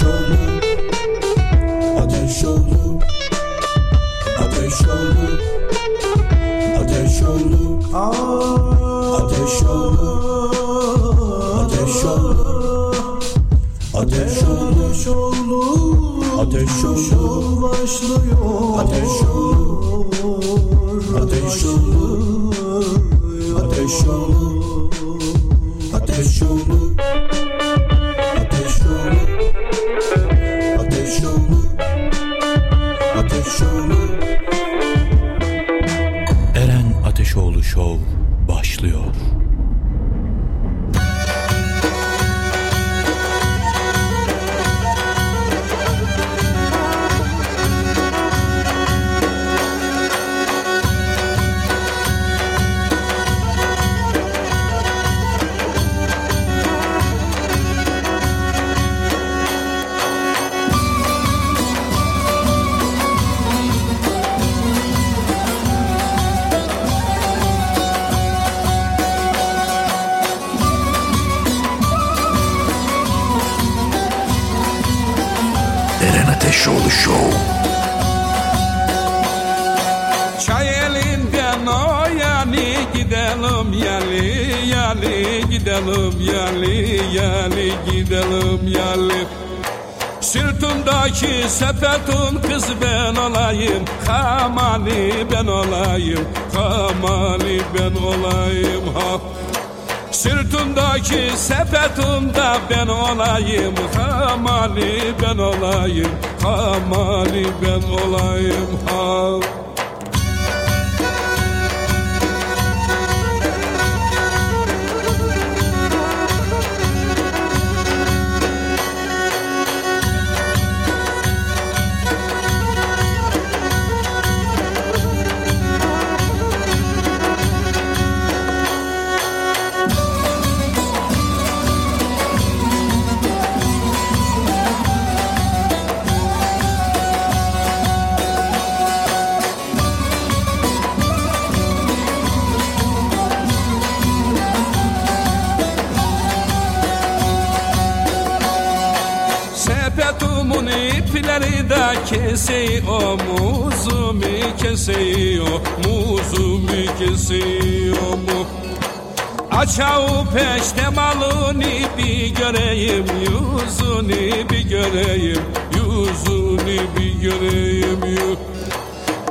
Ateş olur Ateş olur Ateş olur Ateş olur Ateş olur Ateş olur Ateş olur Ateş olur başlıyor Ateş olur Ateş olur Ateş olur ki sepetimde ben olayım Hamali ben olayım Hamali ben olayım Hamali Kaçağı peşte malını bir göreyim Yüzünü bir göreyim Yüzünü bir göreyim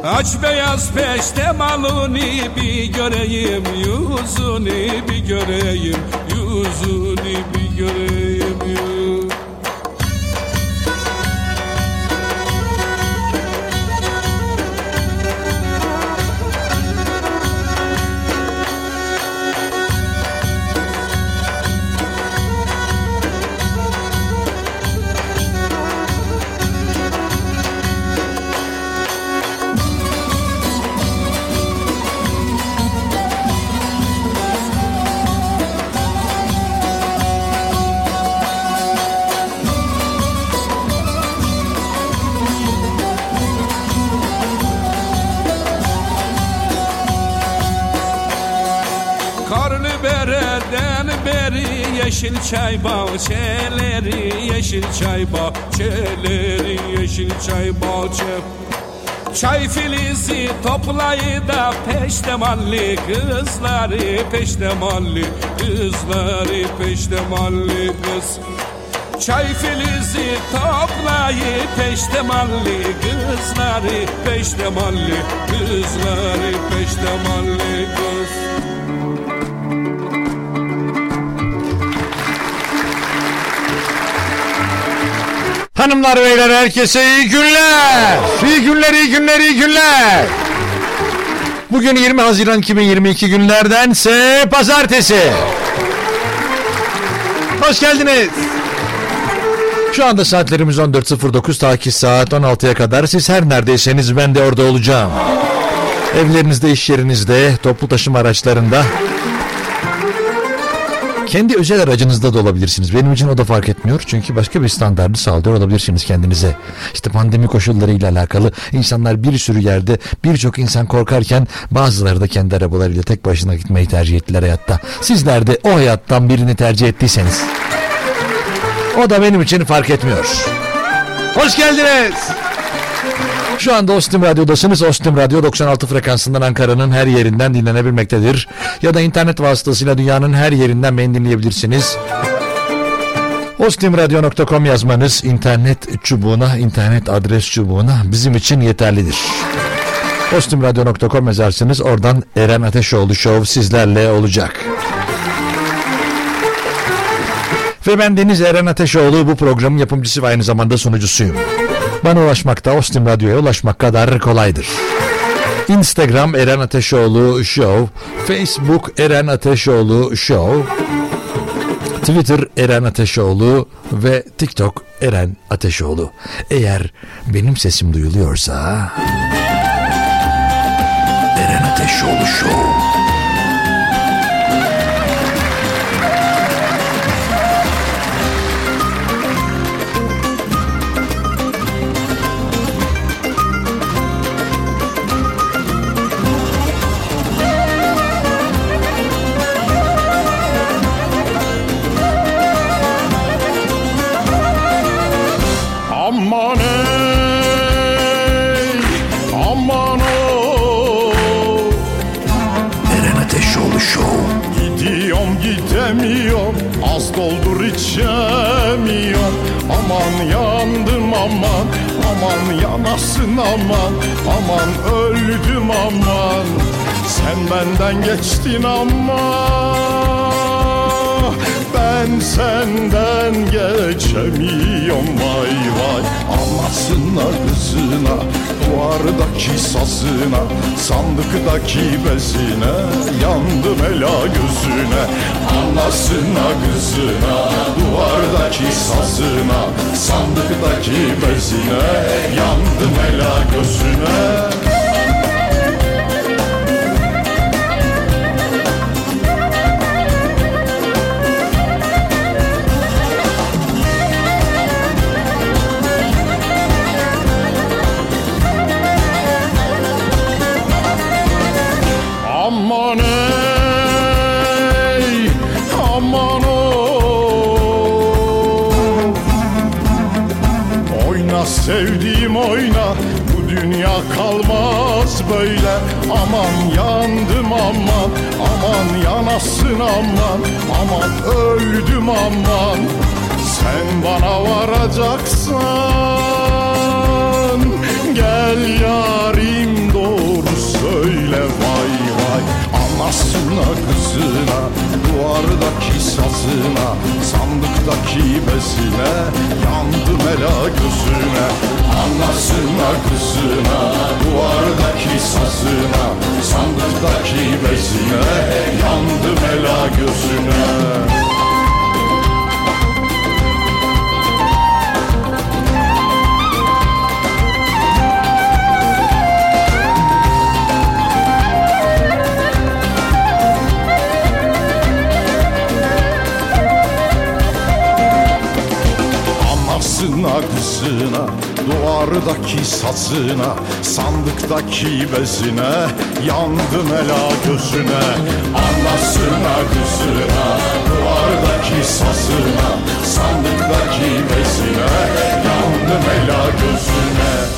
Aç beyaz peşte malını bir göreyim Yüzünü bir göreyim. Peştemalli kızları peştemalli kızları peştemalli kız Çay filizi toplayı peştemalli kızları peştemalli kızları peştemalli kız Hanımlar beyler herkese iyi günler. İyi günler, iyi günler, iyi günler. Bugün 20 Haziran 2022 günlerdense pazartesi. Hoş geldiniz. Şu anda saatlerimiz 14.09 ta ki saat 16'ya kadar siz her neredeyseniz ben de orada olacağım. Evlerinizde, iş yerinizde, toplu taşıma araçlarında kendi özel aracınızda da olabilirsiniz. Benim için o da fark etmiyor. Çünkü başka bir standardı sağlıyor olabilirsiniz kendinize. İşte pandemi koşullarıyla alakalı insanlar bir sürü yerde birçok insan korkarken bazıları da kendi arabalarıyla tek başına gitmeyi tercih ettiler hayatta. Sizler de o hayattan birini tercih ettiyseniz O da benim için fark etmiyor. Hoş geldiniz. Şu anda Ostim Radyo'dasınız. Ostim Radyo 96 frekansından Ankara'nın her yerinden dinlenebilmektedir. Ya da internet vasıtasıyla dünyanın her yerinden beni dinleyebilirsiniz. Ostimradyo.com yazmanız internet çubuğuna, internet adres çubuğuna bizim için yeterlidir. Ostimradyo.com yazarsınız. Oradan Eren Ateşoğlu Show sizlerle olacak. Ve ben Deniz Eren Ateşoğlu bu programın yapımcısı ve aynı zamanda sunucusuyum. Bana ulaşmakta Ostim Radyo'ya ulaşmak kadar kolaydır. Instagram Eren Ateşoğlu Show, Facebook Eren Ateşoğlu Show, Twitter Eren Ateşoğlu ve TikTok Eren Ateşoğlu. Eğer benim sesim duyuluyorsa... Eren Ateşoğlu Show. Aman, aman yanasın aman Aman öldüm aman, sen benden geçtin ama ben senden geçemiyorum vay vay. Anasına kızına Duvardaki sazına Sandıktaki bezine Yandım ela gözüne. Anasına kızına Duvardaki sazına Sandıktaki bezine Yandım ela gözüne sevdiğim oyna. Bu dünya kalmaz böyle. Aman yandım aman Aman yanasın aman Aman öldüm aman Sen bana varacaksan Gel yarim doğru söyle. Vay vay Anasına kızına Duvardaki sazına Sandıktaki bezine Yandım ela gözüne Anasına kızına. Duvardaki sazına Sandıktaki bezine Yandım ela gözüne Kızına Duvardaki sazına Sandıktaki bezine Yandım ela gözüne. Anasına kızına Duvardaki sazına Sandıktaki bezine Yandım ela gözüne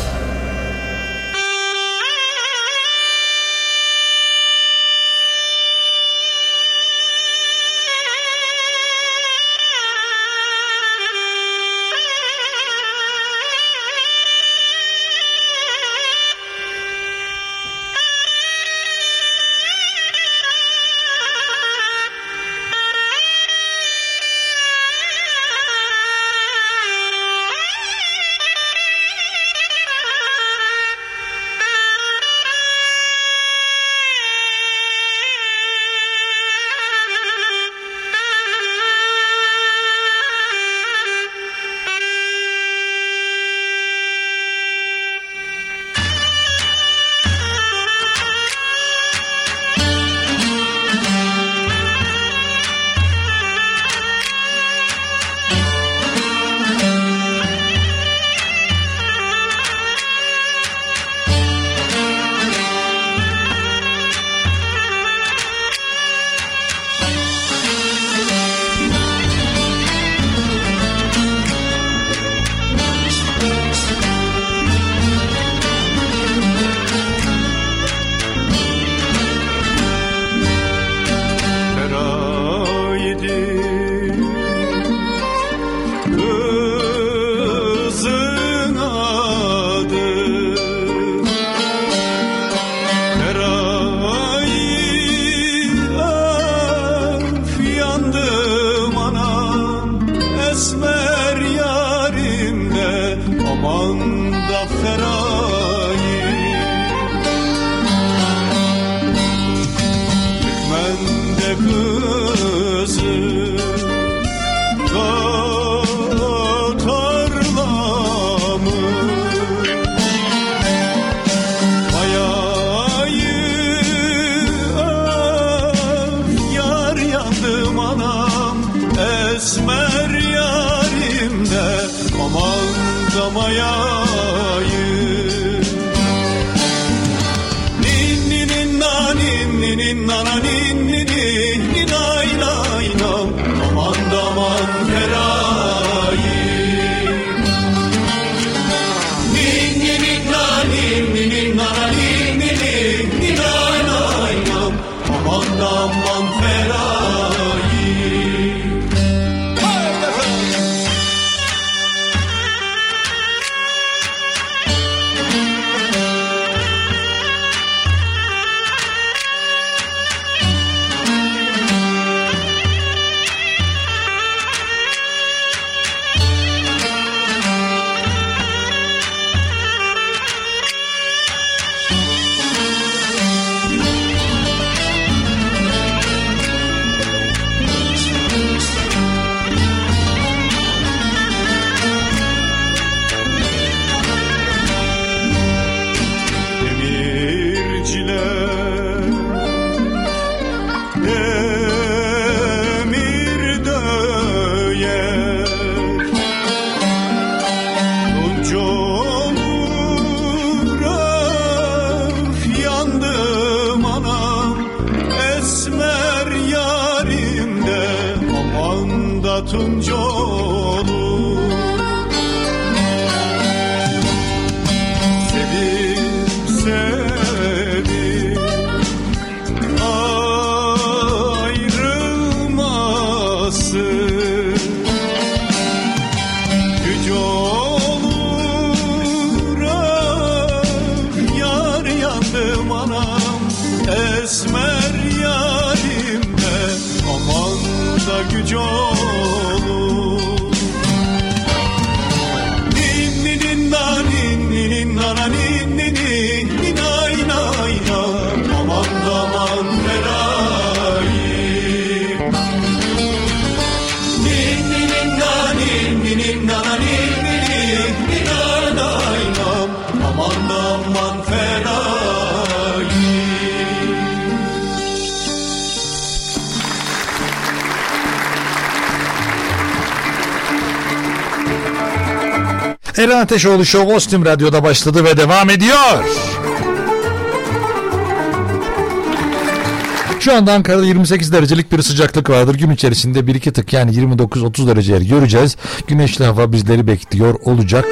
Eren Ateşoğlu Show Ostim Radyo'da başladı ve devam ediyor. Şu anda Ankara'da 28 derecelik bir sıcaklık vardır. Gün içerisinde bir iki tık yani 29-30 dereceleri göreceğiz. Güneşli hava bizleri bekliyor olacak.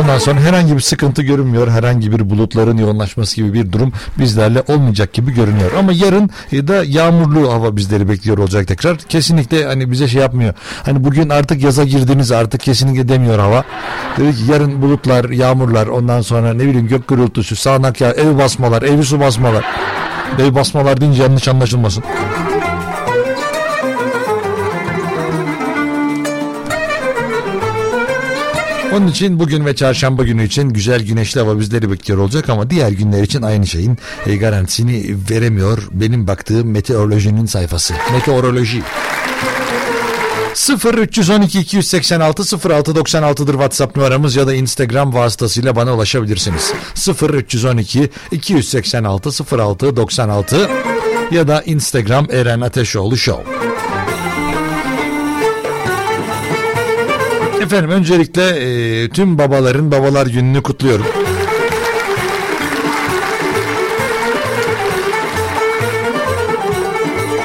Ondan sonra herhangi bir sıkıntı görünmüyor. Herhangi bir bulutların yoğunlaşması gibi bir durum bizlerle olmayacak gibi görünüyor. Ama yarın e, da yağmurlu hava bizleri bekliyor olacak tekrar. Kesinlikle hani bize şey yapmıyor. Hani bugün artık yaza girdiniz artık kesinlikle demiyor hava. Dedi ki yarın bulutlar, yağmurlar ondan sonra ne bileyim gök gürültüsü, sağanak ya ev basmalar, evi su basmalar. Ev basmalar deyince yanlış anlaşılmasın. Onun için bugün ve çarşamba günü için güzel güneşli hava bizleri bekliyor olacak ama diğer günler için aynı şeyin e, garantisini veremiyor benim baktığım meteorolojinin sayfası. Meteoroloji. 0 312 286 0696'dır WhatsApp numaramız ya da Instagram vasıtasıyla bana ulaşabilirsiniz. 0 312 286 0696 ya da Instagram Eren Ateşoğlu Show. Efendim öncelikle e, tüm babaların babalar gününü kutluyorum.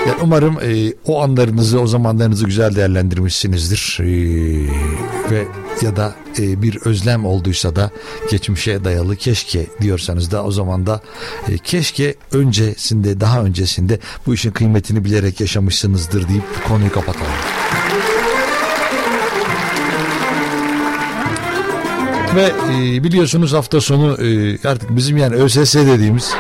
Yani umarım e, o anlarınızı, o zamanlarınızı güzel değerlendirmişsinizdir. E, ve ya da e, bir özlem olduysa da geçmişe dayalı keşke diyorsanız da o zaman da e, keşke öncesinde, daha öncesinde bu işin kıymetini bilerek yaşamışsınızdır deyip konuyu kapatalım. Ve e, biliyorsunuz hafta sonu e, artık bizim yani ÖSS dediğimiz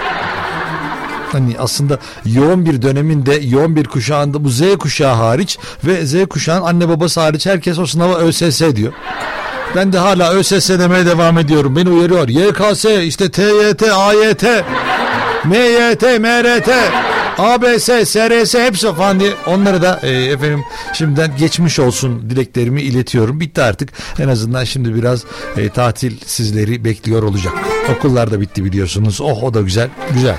hani aslında yoğun bir döneminde yoğun bir kuşağında bu Z kuşağı hariç ve Z kuşağın anne babası hariç herkes o sınava ÖSS diyor. Ben de hala ÖSS demeye devam ediyorum. Beni uyarıyor. YKS, işte TYT, AYT, MYT, MRT, ABS, SRS hepsi falan diye onları da e, efendim şimdiden geçmiş olsun dileklerimi iletiyorum. Bitti artık. En azından şimdi biraz e, tatil sizleri bekliyor olacak. Okullar da bitti biliyorsunuz. Oh o da güzel. Güzel.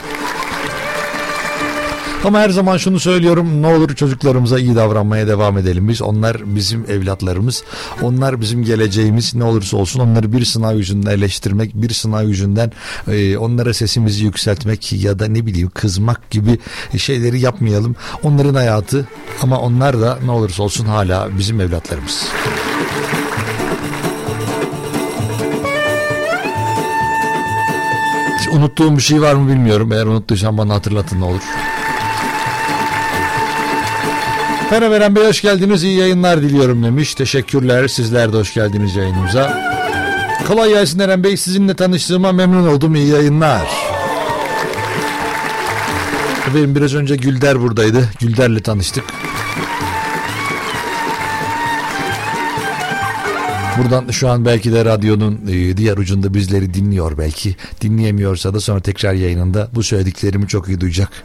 Ama her zaman şunu söylüyorum ne olur çocuklarımıza iyi davranmaya devam edelim biz. Onlar bizim evlatlarımız. Onlar bizim geleceğimiz ne olursa olsun onları bir sınav yüzünden eleştirmek, bir sınav yüzünden e, onlara sesimizi yükseltmek ya da ne bileyim kızmak gibi şeyleri yapmayalım. Onların hayatı ama onlar da ne olursa olsun hala bizim evlatlarımız. Unuttuğum bir şey var mı bilmiyorum. Eğer unuttuysam bana hatırlatın ne olur. Eren Bey hoş geldiniz. İyi yayınlar diliyorum demiş. Teşekkürler. Sizler de hoş geldiniz yayınımıza. Kolay gelsin Eren Bey. Sizinle tanıştığıma memnun oldum. İyi yayınlar. Efendim biraz önce Gülder buradaydı. Gülder'le tanıştık. Buradan şu an belki de radyonun e, diğer ucunda bizleri dinliyor belki. Dinleyemiyorsa da sonra tekrar yayınında bu söylediklerimi çok iyi duyacak.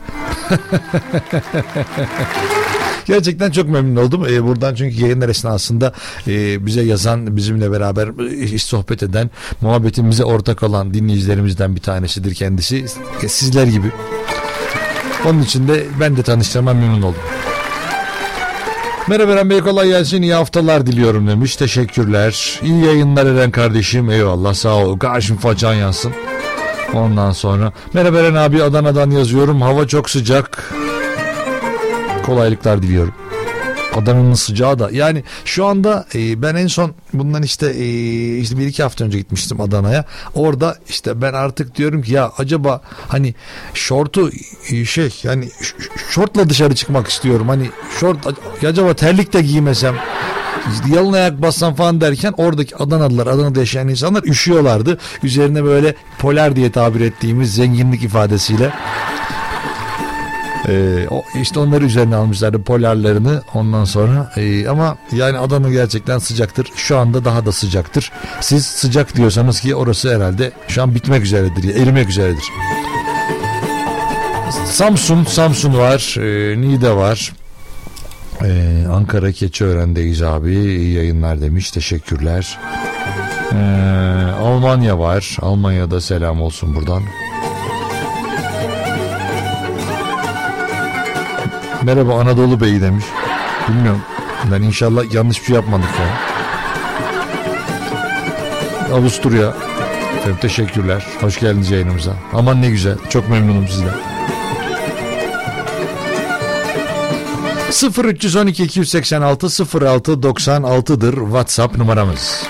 Gerçekten çok memnun oldum. Ee, buradan çünkü yayınlar esnasında e, bize yazan, bizimle beraber e, sohbet eden, muhabbetimize ortak olan dinleyicilerimizden bir tanesidir kendisi. E, sizler gibi. Onun için de ben de tanıştığıma memnun oldum. Merhaba Eren Bey kolay gelsin iyi haftalar diliyorum demiş teşekkürler iyi yayınlar Eren kardeşim eyvallah sağ ol karşım façan yansın ondan sonra merhaba Eren abi Adana'dan yazıyorum hava çok sıcak kolaylıklar diliyorum. Adana'nın sıcağı da yani şu anda e, ben en son bundan işte e, işte bir iki hafta önce gitmiştim Adana'ya. Orada işte ben artık diyorum ki ya acaba hani şortu e, şey yani şortla dışarı çıkmak istiyorum. Hani şort acaba terlik de giymesem yalın ayak bassam falan derken oradaki Adanalılar, Adana'da yaşayan insanlar üşüyorlardı. Üzerine böyle polar diye tabir ettiğimiz zenginlik ifadesiyle ee, o, işte onları üzerine almışlardı polarlarını ondan sonra. Ee, ama yani Adana gerçekten sıcaktır. Şu anda daha da sıcaktır. Siz sıcak diyorsanız ki orası herhalde şu an bitmek üzeredir erimek üzeredir. Samsun Samsun var ee, Niğde var. Ee, Ankara Keçiören'deyiz abi. Yayınlar demiş teşekkürler. Ee, Almanya var. Almanya'da selam olsun buradan Merhaba Anadolu Bey demiş. Bilmiyorum. Ben inşallah yanlış bir şey yapmadık ya. Avusturya. Efendim teşekkürler. Hoş geldiniz yayınımıza. Aman ne güzel. Çok memnunum sizden. 0312 286 06 96'dır WhatsApp numaramız.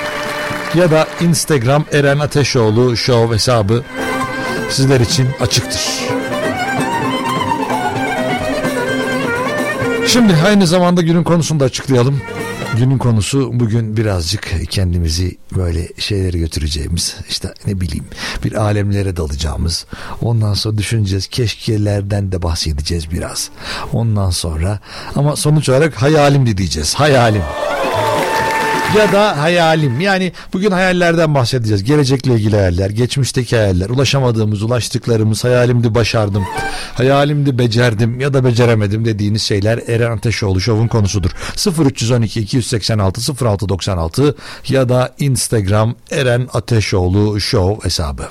Ya da Instagram Eren Ateşoğlu Show hesabı sizler için açıktır. Şimdi aynı zamanda günün konusunu da açıklayalım. Günün konusu bugün birazcık kendimizi böyle şeylere götüreceğimiz işte ne bileyim bir alemlere dalacağımız ondan sonra düşüneceğiz keşkelerden de bahsedeceğiz biraz ondan sonra ama sonuç olarak hayalim de diyeceğiz hayalim ya da hayalim. Yani bugün hayallerden bahsedeceğiz. Gelecekle ilgili hayaller, geçmişteki hayaller, ulaşamadığımız, ulaştıklarımız, hayalimdi başardım, hayalimdi becerdim ya da beceremedim dediğiniz şeyler Eren Ateşoğlu Show'un konusudur. 0312 286 0696 ya da Instagram Eren Ateşoğlu Show hesabı.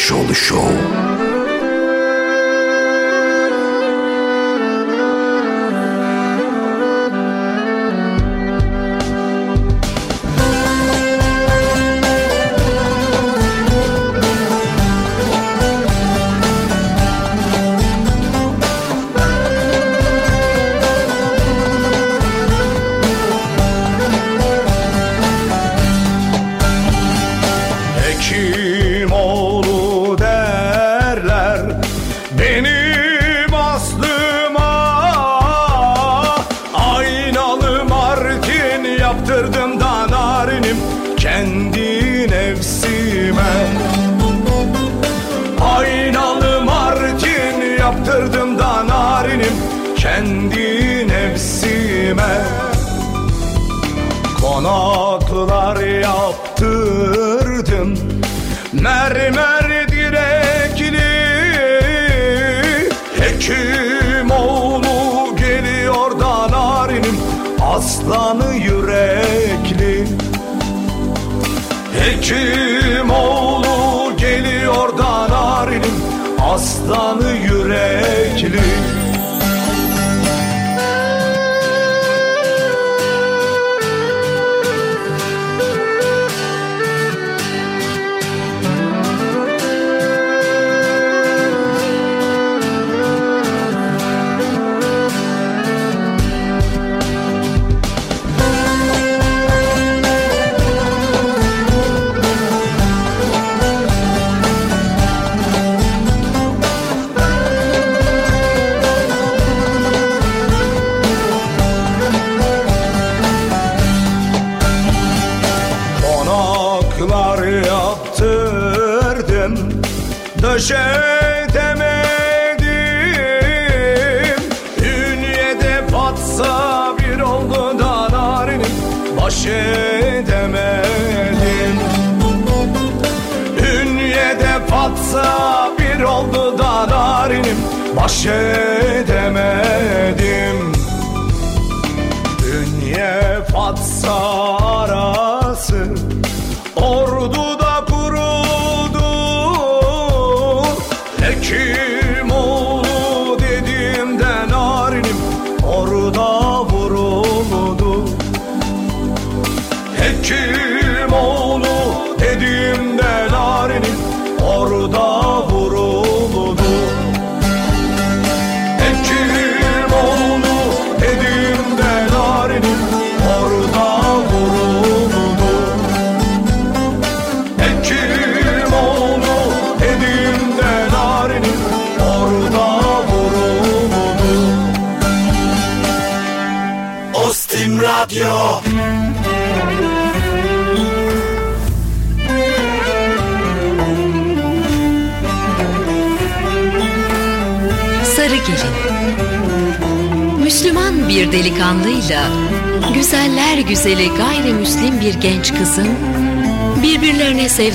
Eren Ateşoğlu Show.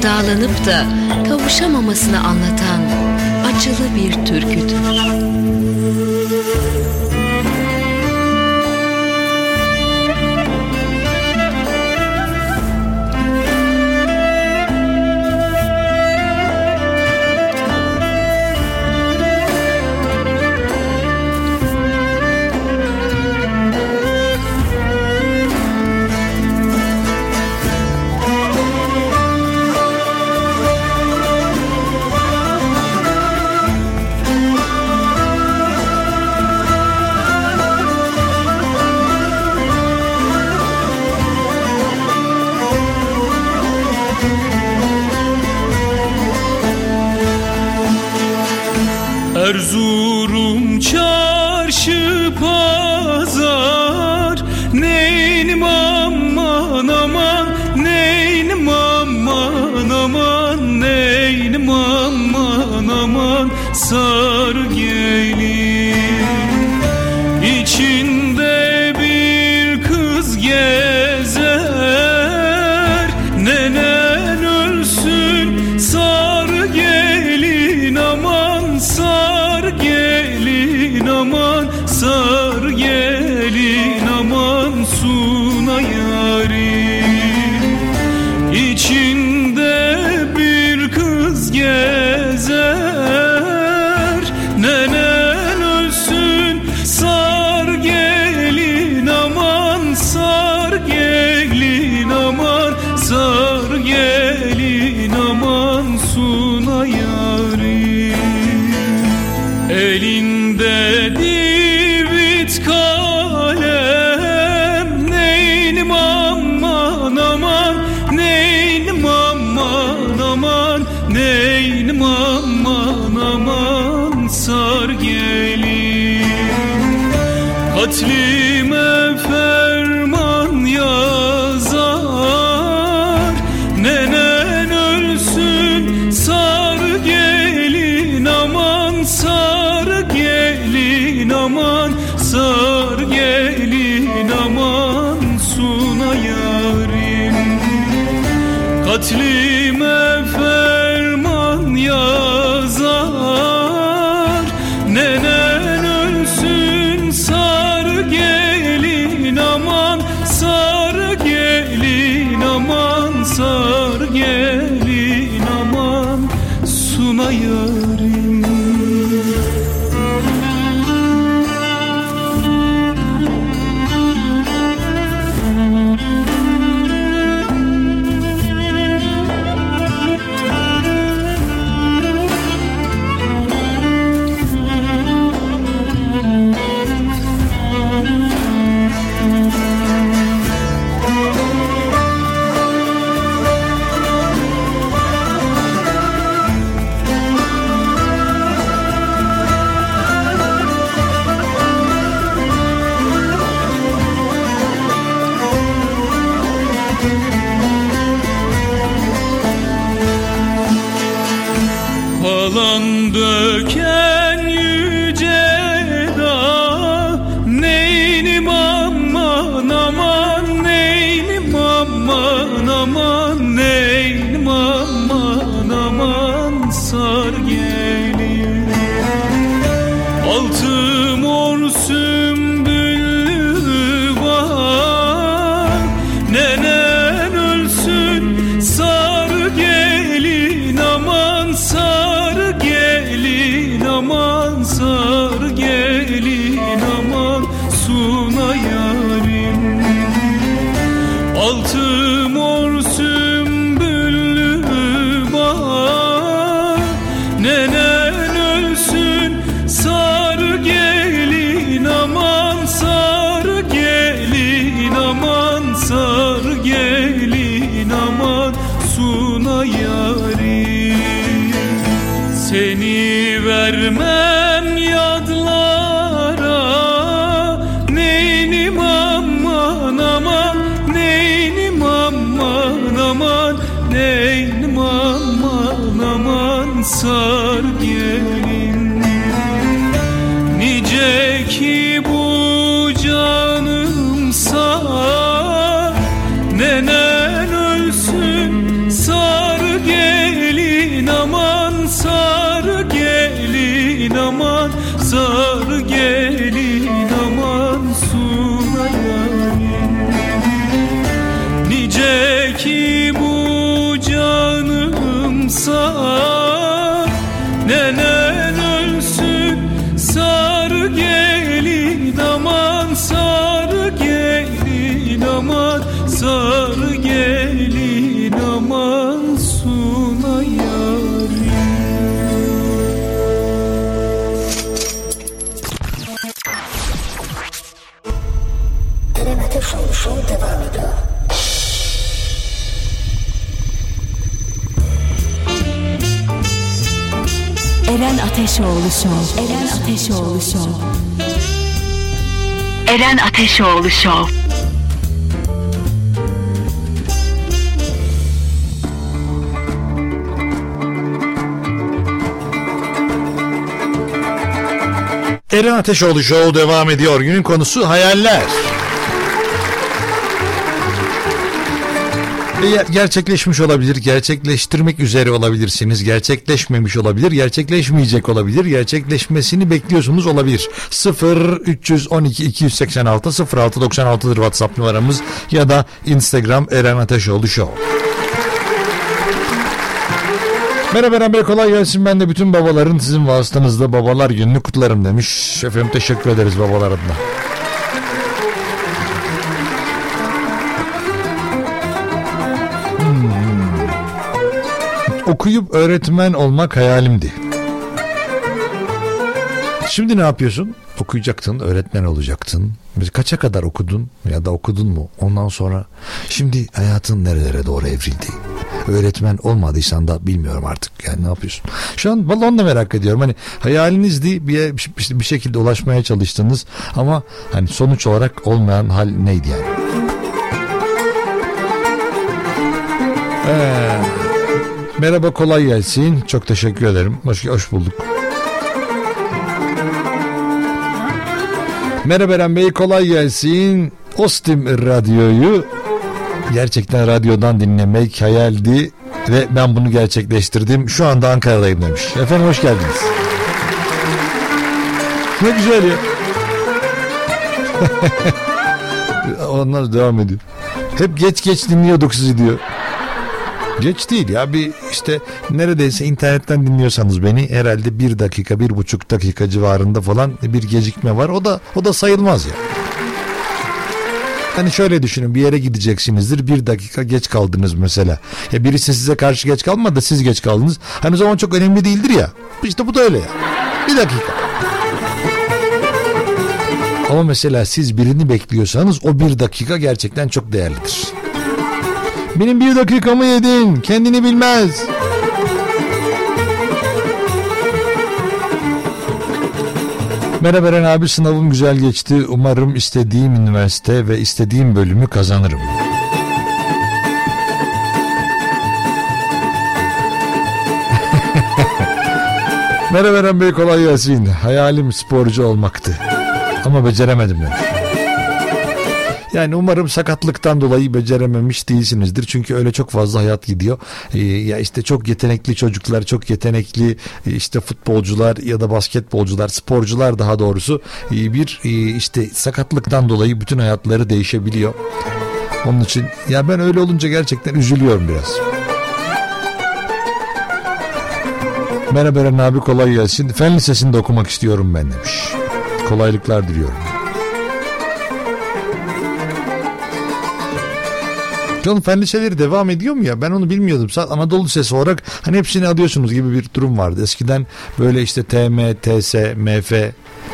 Sevdalanıp da Falan döken Eren Ateşoğlu Show. Eren Ateşoğlu Show devam ediyor. Günün konusu hayaller. Ger- gerçekleşmiş olabilir, gerçekleştirmek üzere olabilirsiniz, gerçekleşmemiş olabilir, gerçekleşmeyecek olabilir, gerçekleşmesini bekliyorsunuz olabilir. 0 312 286 0696'dır WhatsApp numaramız ya da Instagram Eren Ateşoğlu Show. Merhaba Eren Bey kolay gelsin. Ben de bütün babaların sizin vasıtanızda babalar gününü kutlarım demiş. Efendim teşekkür ederiz babalar adına. Okuyup öğretmen olmak hayalimdi. Şimdi ne yapıyorsun? Okuyacaktın, öğretmen olacaktın. Kaça kadar okudun ya da okudun mu? Ondan sonra şimdi hayatın nerelere doğru evrildi? Öğretmen olmadıysan da bilmiyorum artık. Yani ne yapıyorsun? Şu an da merak ediyorum. Hani hayalinizdi bir, bir şekilde ulaşmaya çalıştınız ama hani sonuç olarak olmayan hal neydi yani? Ee, merhaba kolay gelsin. Çok teşekkür ederim. Hoş, hoş bulduk. Merhaba Eren Bey kolay gelsin. Ostim Radyo'yu Gerçekten radyodan dinlemek hayaldi ve ben bunu gerçekleştirdim. Şu anda Ankara'dayım demiş. Efendim hoş geldiniz. Ne güzel ya. Onlar devam ediyor. Hep geç geç dinliyorduk sizi diyor. Geç değil ya bir işte neredeyse internetten dinliyorsanız beni herhalde bir dakika bir buçuk dakika civarında falan bir gecikme var. O da o da sayılmaz ya. Hani şöyle düşünün bir yere gideceksinizdir bir dakika geç kaldınız mesela. Ya birisi size karşı geç kalmadı siz geç kaldınız. Hani o zaman çok önemli değildir ya. İşte bu da öyle ya. Bir dakika. Ama mesela siz birini bekliyorsanız o bir dakika gerçekten çok değerlidir. Benim bir dakikamı yedin. Kendini bilmez. Merhaba Eren abi sınavım güzel geçti. Umarım istediğim üniversite ve istediğim bölümü kazanırım. Merhaba Eren Bey kolay gelsin. Hayalim sporcu olmaktı. Ama beceremedim demiş. Yani umarım sakatlıktan dolayı becerememiş değilsinizdir. Çünkü öyle çok fazla hayat gidiyor. Ee, ya işte çok yetenekli çocuklar, çok yetenekli e, işte futbolcular ya da basketbolcular, sporcular daha doğrusu e, bir e, işte sakatlıktan dolayı bütün hayatları değişebiliyor. Onun için ya ben öyle olunca gerçekten üzülüyorum biraz. Merhaba Eren abi kolay gelsin. Fen Lisesi'nde okumak istiyorum ben demiş. Kolaylıklar diliyorum. Canım fen liseleri devam ediyor mu ya? Ben onu bilmiyordum. Sadece Anadolu Lisesi olarak hani hepsini alıyorsunuz gibi bir durum vardı. Eskiden böyle işte TM, TS, MF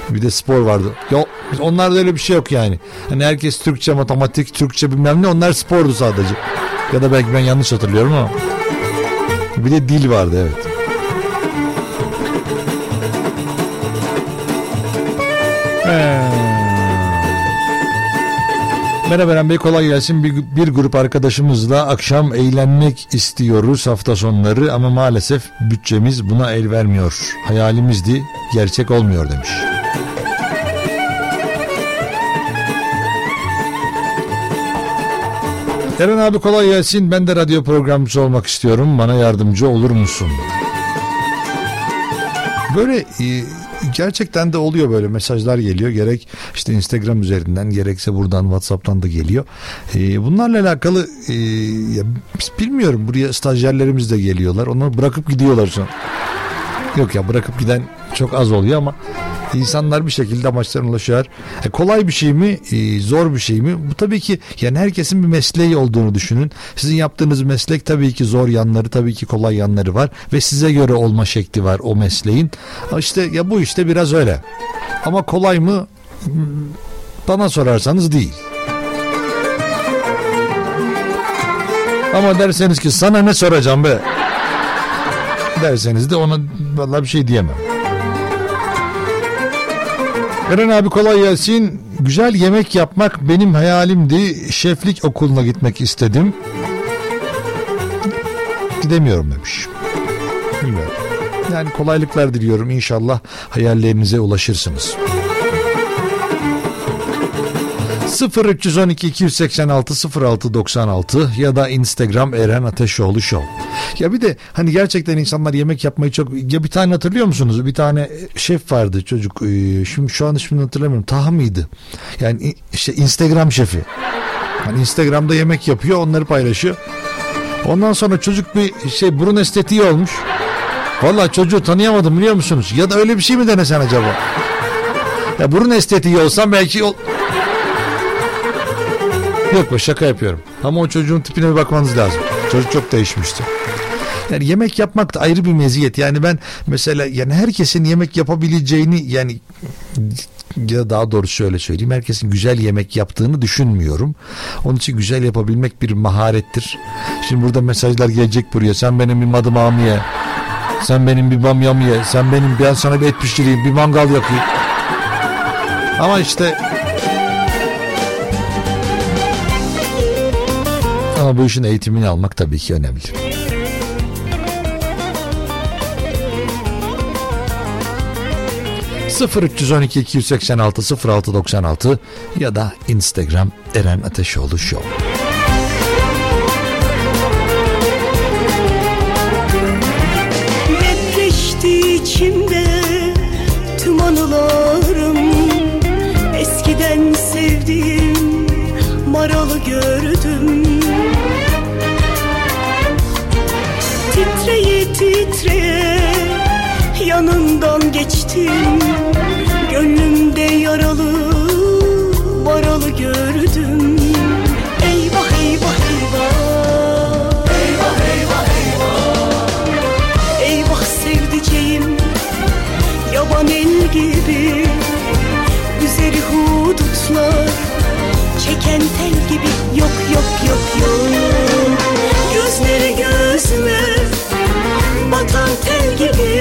bir de spor vardı. Ya onlarda öyle bir şey yok yani. Hani herkes Türkçe, matematik, Türkçe bilmem ne onlar spordu sadece. Ya da belki ben yanlış hatırlıyorum ama. Bir de dil vardı evet. Merhaba Eren Bey kolay gelsin. Bir, bir grup arkadaşımızla akşam eğlenmek istiyoruz hafta sonları ama maalesef bütçemiz buna el vermiyor. Hayalimizdi gerçek olmuyor demiş. Eren abi kolay gelsin. Ben de radyo programcısı olmak istiyorum. Bana yardımcı olur musun? Böyle e, gerçekten de oluyor böyle mesajlar geliyor. Gerek işte Instagram üzerinden gerekse buradan WhatsApp'tan da geliyor. E, bunlarla alakalı e, ya, bilmiyorum buraya stajyerlerimiz de geliyorlar. Onları bırakıp gidiyorlar şu an. Yok ya bırakıp giden çok az oluyor ama insanlar bir şekilde amaçlarına ulaşıyor. E, kolay bir şey mi? E, zor bir şey mi? Bu tabii ki yani herkesin bir mesleği olduğunu düşünün. Sizin yaptığınız meslek tabii ki zor yanları, tabii ki kolay yanları var ve size göre olma şekli var o mesleğin. İşte ya bu işte biraz öyle. Ama kolay mı? Hmm, Bana sorarsanız değil. Ama derseniz ki sana ne soracağım be? Derseniz de ona vallahi bir şey diyemem. Eren abi kolay gelsin. Güzel yemek yapmak benim hayalimdi. Şeflik okuluna gitmek istedim. Gidemiyorum demiş. Bilmiyorum. Yani kolaylıklar diliyorum. İnşallah hayallerinize ulaşırsınız. 0312 286 0696 ya da Instagram Eren Ateşoğlu Show. Ya bir de hani gerçekten insanlar yemek yapmayı çok ya bir tane hatırlıyor musunuz? Bir tane şef vardı çocuk. Ee, Şimdi şu an ismini hatırlamıyorum. Taha mıydı? Yani işte Instagram şefi. Hani Instagram'da yemek yapıyor, onları paylaşıyor. Ondan sonra çocuk bir şey burun estetiği olmuş. Vallahi çocuğu tanıyamadım biliyor musunuz? Ya da öyle bir şey mi denesen acaba? Ya burun estetiği olsam belki ol... Yok be şaka yapıyorum. Ama o çocuğun tipine bir bakmanız lazım. Çocuk çok değişmişti. Yani yemek yapmak da ayrı bir meziyet. Yani ben mesela yani herkesin yemek yapabileceğini yani ya daha doğrusu şöyle söyleyeyim. Herkesin güzel yemek yaptığını düşünmüyorum. Onun için güzel yapabilmek bir maharettir. Şimdi burada mesajlar gelecek buraya. Sen benim bir madımağımı ye. Sen benim bir bamyamı ye. Sen benim ben sana bir et pişireyim. Bir mangal yakayım. Ama işte Ama bu işin eğitimini almak tabii ki önemli. ...0312-286-0696 ya da Instagram Eren Ateşoğlu Show. Netleşti içimde tüm anılarım... ...eskiden sevdiğim maralı gördüm Titreye yanından geçtim. Gönlümde yaralı varalı gördüm. Eyvah eyvah eyvah. Eyvah eyvah eyvah. Eyvah sevdiceğim yaban el gibi. Üzeri hudutlar çeken tel gibi tel gibi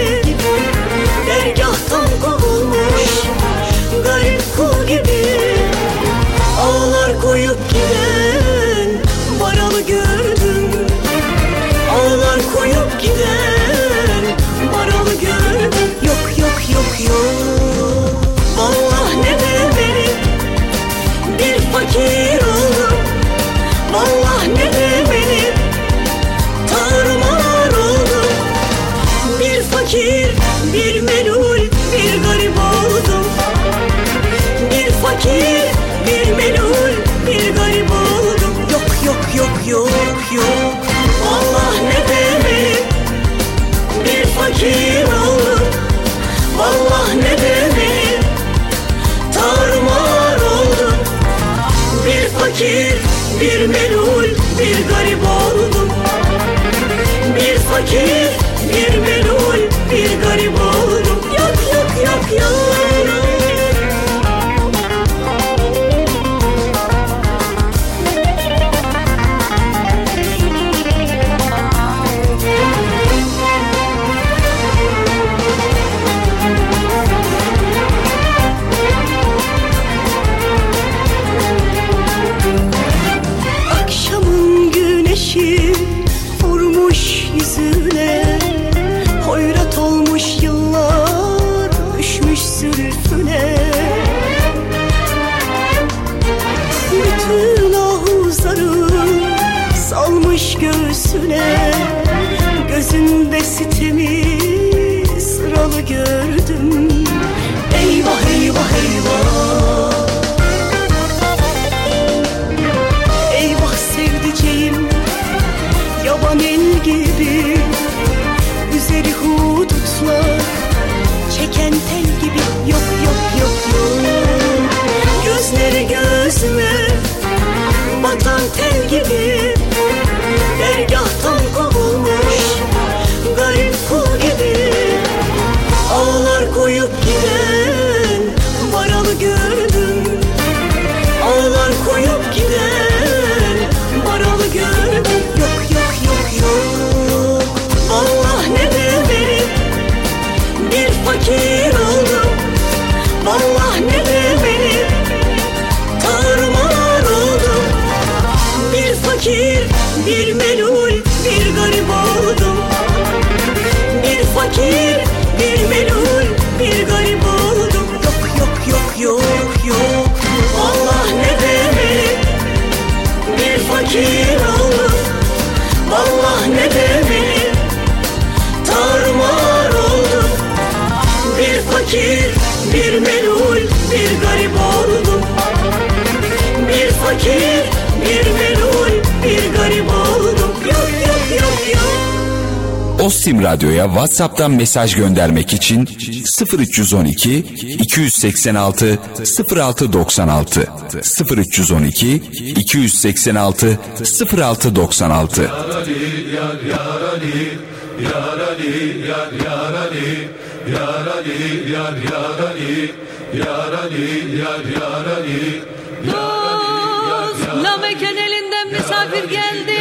Ostim Radyo'ya WhatsApp'tan mesaj göndermek için 0312 286 0696 0312 286 0696 Dost, Lameken elinden misafir geldim.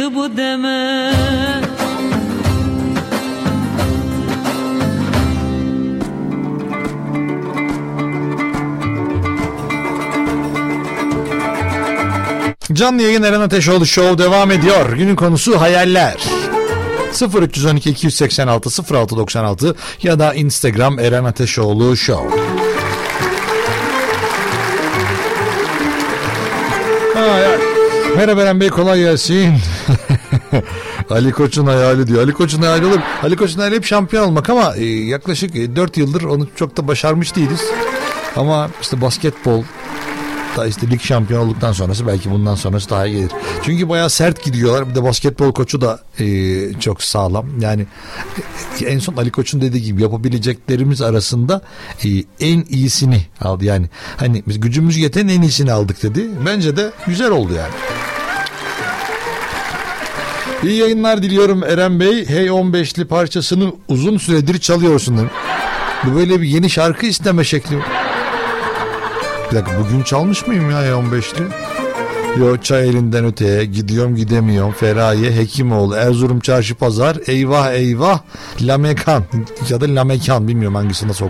çıktı bu deme Canlı yayın Eren Ateşoğlu Show devam ediyor. Günün konusu hayaller. 0312 286 0696 ya da Instagram Eren Ateşoğlu Show. Merhaba Eren Bey kolay gelsin. Ali Koç'un hayali diyor. Ali Koç'un hayali olur. Ali Koç'un hayali hep şampiyon olmak ama e, yaklaşık 4 yıldır onu çok da başarmış değiliz. Ama işte basketbol da işte lig şampiyon olduktan sonrası belki bundan sonrası daha iyi gelir. Çünkü bayağı sert gidiyorlar. Bir de basketbol koçu da e, çok sağlam. Yani e, en son Ali Koç'un dediği gibi yapabileceklerimiz arasında e, en iyisini aldı. Yani hani biz gücümüz yeten en iyisini aldık dedi. Bence de güzel oldu yani. İyi yayınlar diliyorum Eren Bey. Hey 15'li parçasını uzun süredir çalıyorsun. Bu böyle bir yeni şarkı isteme şekli. Bir dakika bugün çalmış mıyım ya Hey 15'li? Yo çay elinden öteye gidiyorum gidemiyorum Feraye Hekimoğlu Erzurum Çarşı Pazar eyvah eyvah Lamekan ya da Lamekan bilmiyorum hangisi nasıl.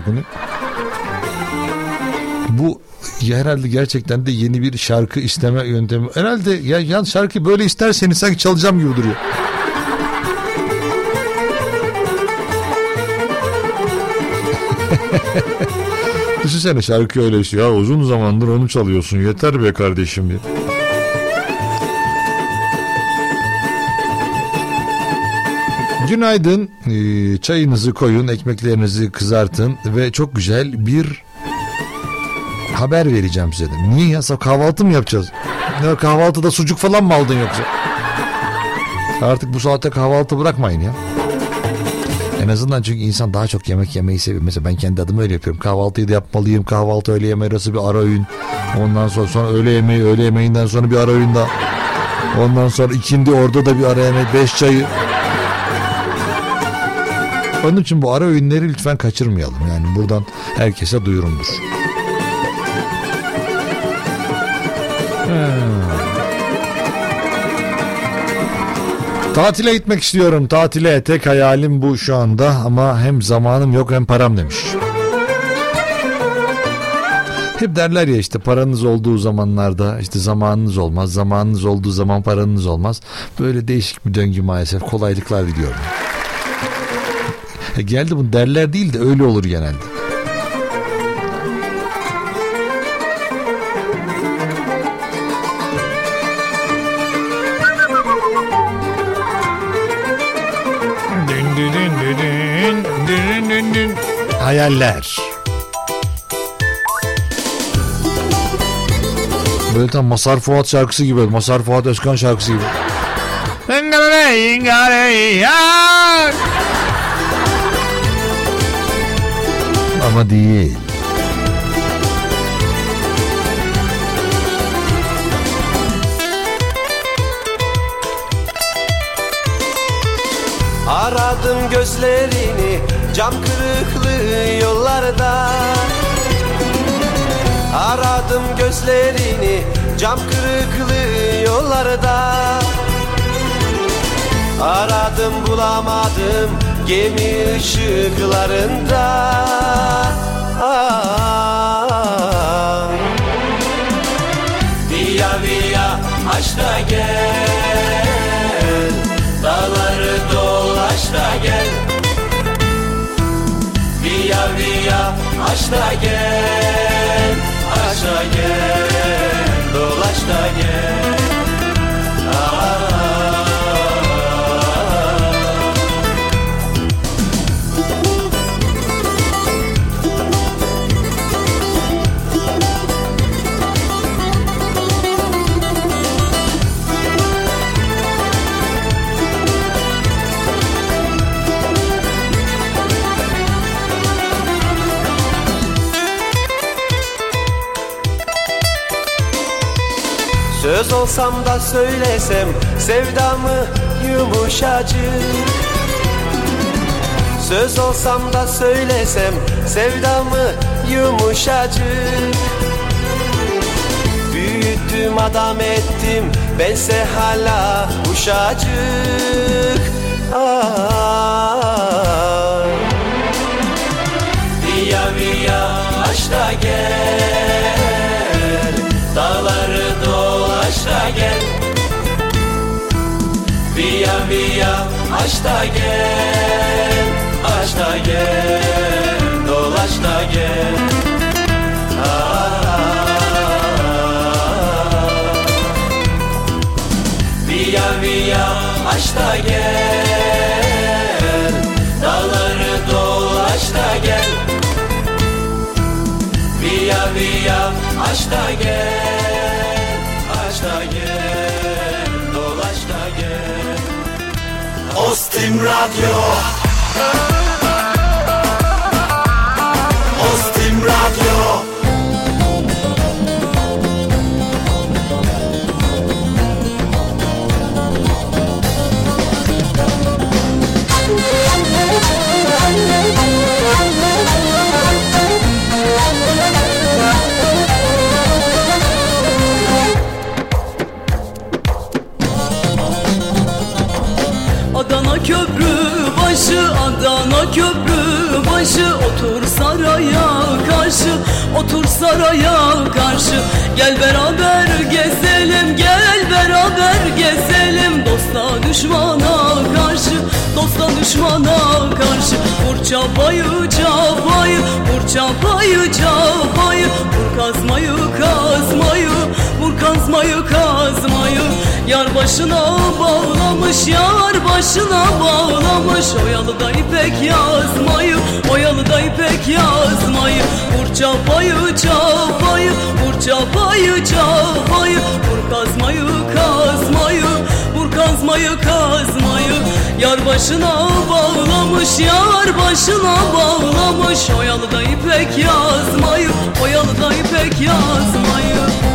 Bu ya herhalde gerçekten de yeni bir şarkı isteme yöntemi. Herhalde ya yan şarkı böyle isterseniz sanki çalacağım gibi duruyor. Düşünsene şarkı öyle işte ya uzun zamandır onu çalıyorsun yeter be kardeşim diye. Günaydın. Ee, çayınızı koyun, ekmeklerinizi kızartın ve çok güzel bir haber vereceğim size. de. Niye ya? Sabah kahvaltı mı yapacağız? Ya kahvaltıda sucuk falan mı aldın yoksa? Artık bu saatte kahvaltı bırakmayın ya. En azından çünkü insan daha çok yemek yemeyi seviyor. Mesela ben kendi adıma öyle yapıyorum. Kahvaltıyı da yapmalıyım. Kahvaltı öğle yemeği arası bir ara öğün. Ondan sonra, sonra öğle yemeği, öğle yemeğinden sonra bir ara öğün daha. Ondan sonra ikindi orada da bir ara yemek, beş çayı. Onun için bu ara öğünleri lütfen kaçırmayalım. Yani buradan herkese duyurumdur. Tatile gitmek istiyorum. Tatile tek hayalim bu şu anda ama hem zamanım yok hem param demiş. Hep derler ya işte paranız olduğu zamanlarda işte zamanınız olmaz. Zamanınız olduğu zaman paranız olmaz. Böyle değişik bir döngü maalesef. Kolaylıklar diliyorum. E geldi bu derler değil de öyle olur genelde. Hayaller. Böyle tam Masar Fuat şarkısı gibi. Masar Fuat Özkan şarkısı gibi. Ama değil. Aradım gözlerini cam kırıklığı yollarda Aradım gözlerini cam kırıklığı yollarda Aradım bulamadım gemi ışıklarında. Via via aç da gel Dağları dolaş da gel Via via aç da gel Aç da gel Söz olsam da söylesem sevdamı yumuşacık. Söz olsam da söylesem sevdamı yumuşacık. Büyüttüm adam ettim bense hala uşacık. Ah. Via via aç gel Via aç da gel Aç da gel Dolaş da gel. Via via aç da gel Dağları dolaş da gel Via via aç da gel Ostim Radyo Adana köprü başı Otur saraya karşı Otur saraya karşı. Gel beraber gezelim Gel beraber gezelim. Dosta düşmana karşı Dosta düşmana karşı. Vur çapayı çapayı Vur çapayı çapayı. Vur kazmayı kazmayı Vur kazmayı kazmayı Yar başına bağlamış Yar başına bağlamış. Oyalı da ipek yazmayı Oyalı da ipek yazmayı. Vur çapayı çapayı Vur çapayı çapayı. Vur kazmayı kazmayı Vur kazmayı kazmayı. Yar başına bağlamış Yar başına bağlamış. Oyalı da ipek yazmayı Oyalı da ipek yazmayı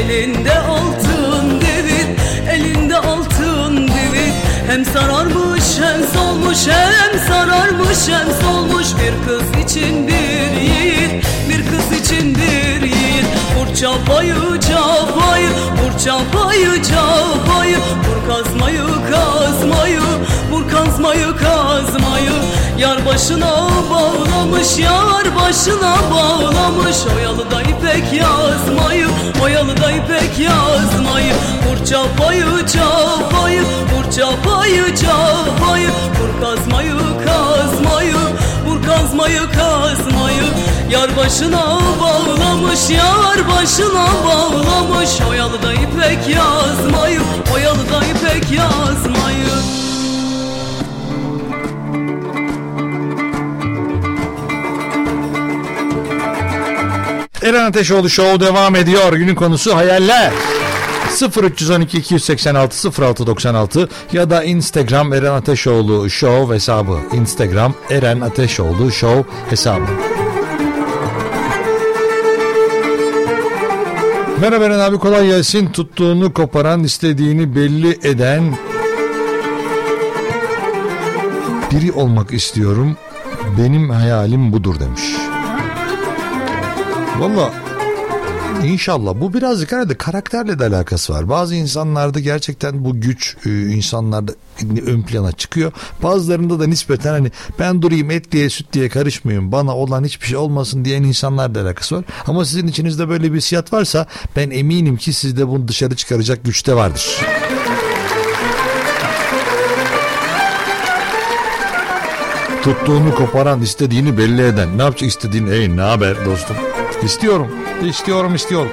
elinde altın devir Elinde altın devir Hem sararmış hem solmuş Hem sararmış hem solmuş. Bir kız için bir yiğit Bir kız için bir yiğit. Vur çapayı çapayı Vur çapayı çapayı. Vur kazmayı kazmayı Vur kazmayı kazmayı. Yar başına bağlamış Yar başına bağlamış. Oyalı da ipek yazmayı Oyalı da ipek yazmayı. Vur çapayı çapayı Vur çapayı çapayı. Vur kazmayı kazmayı Vur kazmayı kazmayı. Yar başına bağlamış Yar başına bağlamış. Oyalı da ipek yazmayı Oyalı da ipek yazmayı Eren Ateşoğlu Show devam ediyor. Günün konusu hayaller. 0312 286 0696 ya da Instagram Eren Ateşoğlu Show hesabı. Instagram Eren Ateşoğlu Show hesabı. Merhaba Eren abi kolay gelsin. Tuttuğunu koparan, istediğini belli eden biri olmak istiyorum. Benim hayalim budur demiş. Valla İnşallah bu birazcık herhalde karakterle de alakası var. Bazı insanlarda gerçekten bu güç e, insanlarda ön plana çıkıyor. Bazılarında da nispeten hani ben durayım et diye süt diye karışmayayım bana olan hiçbir şey olmasın diyen insanlarla alakası var. Ama sizin içinizde böyle bir hissiyat varsa ben eminim ki sizde bunu dışarı çıkaracak güçte vardır. Tuttuğunu koparan, istediğini belli eden. Ne yapacak istediğini? Hey ne haber dostum? İstiyorum. İstiyorum, istiyorum.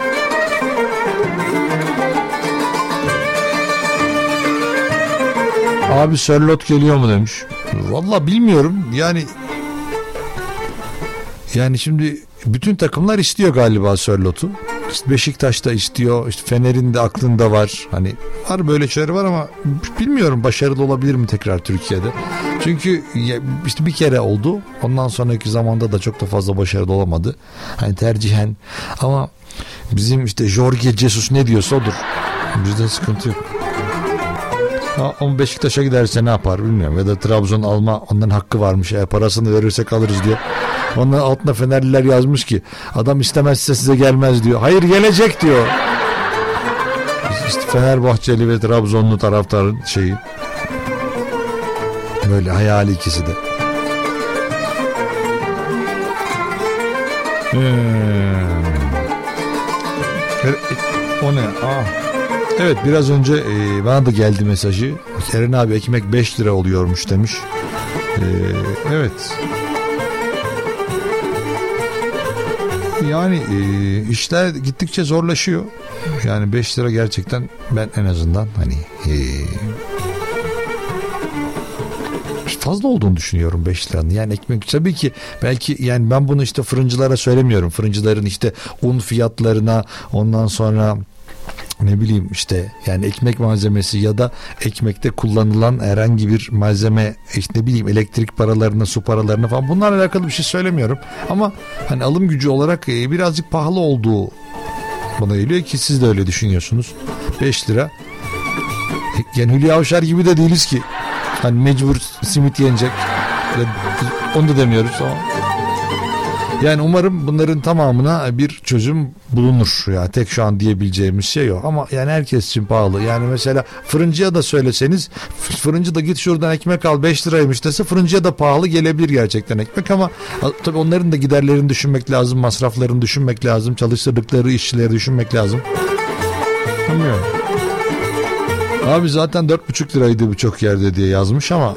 Abi Sörlot geliyor mu demiş. Valla bilmiyorum. Yani yani şimdi bütün takımlar istiyor galiba Sörlot'u. İşte Beşiktaş da istiyor. İşte Fener'in de aklında var. Hani var böyle şeyler var ama bilmiyorum başarılı olabilir mi tekrar Türkiye'de. Çünkü işte bir kere oldu. Ondan sonraki zamanda da çok da fazla başarılı olamadı. Hani tercihen ama bizim işte Jorge Jesus ne diyorsa odur. Bizde sıkıntı yok. Ama Beşiktaş'a giderse ne yapar bilmiyorum. Ya da Trabzon alma onların hakkı varmış. Eğer parasını verirsek alırız diyor. Onların altına Fenerliler yazmış ki adam istemezse size gelmez diyor. Hayır gelecek diyor. İşte Fenerbahçeli ve Trabzonlu taraftarın şeyi. Böyle hayali ikisi de. Hmm. O ne? Aa. Evet biraz önce e, bana da geldi mesajı. Eren abi ekmek 5 lira oluyormuş demiş. E, evet. Yani e, işler gittikçe zorlaşıyor. Yani 5 lira gerçekten ben en azından hani e, fazla olduğunu düşünüyorum 5 liranın. Yani ekmek tabii ki belki yani ben bunu işte fırıncılara söylemiyorum. Fırıncıların işte un fiyatlarına ondan sonra ne bileyim işte yani ekmek malzemesi ya da ekmekte kullanılan herhangi bir malzeme işte ne bileyim elektrik paralarına su paralarına falan bunlarla alakalı bir şey söylemiyorum. Ama hani alım gücü olarak e, birazcık pahalı olduğu bana geliyor ki siz de öyle düşünüyorsunuz. 5 lira. Yani Hülya Avşar gibi de değiliz ki. Hani mecbur simit yenecek. Onu da demiyoruz ama yani umarım bunların tamamına bir çözüm bulunur. Ya tek şu an diyebileceğimiz şey yok. Ama yani herkes için pahalı. Yani mesela fırıncıya da söyleseniz fırıncı da git şuradan ekmek al 5 liraymış dese fırıncıya da pahalı gelebilir gerçekten ekmek ama tabii onların da giderlerini düşünmek lazım, masraflarını düşünmek lazım, çalıştırdıkları işçileri düşünmek lazım. Bilmiyorum. Abi zaten 4,5 liraydı birçok yerde diye yazmış ama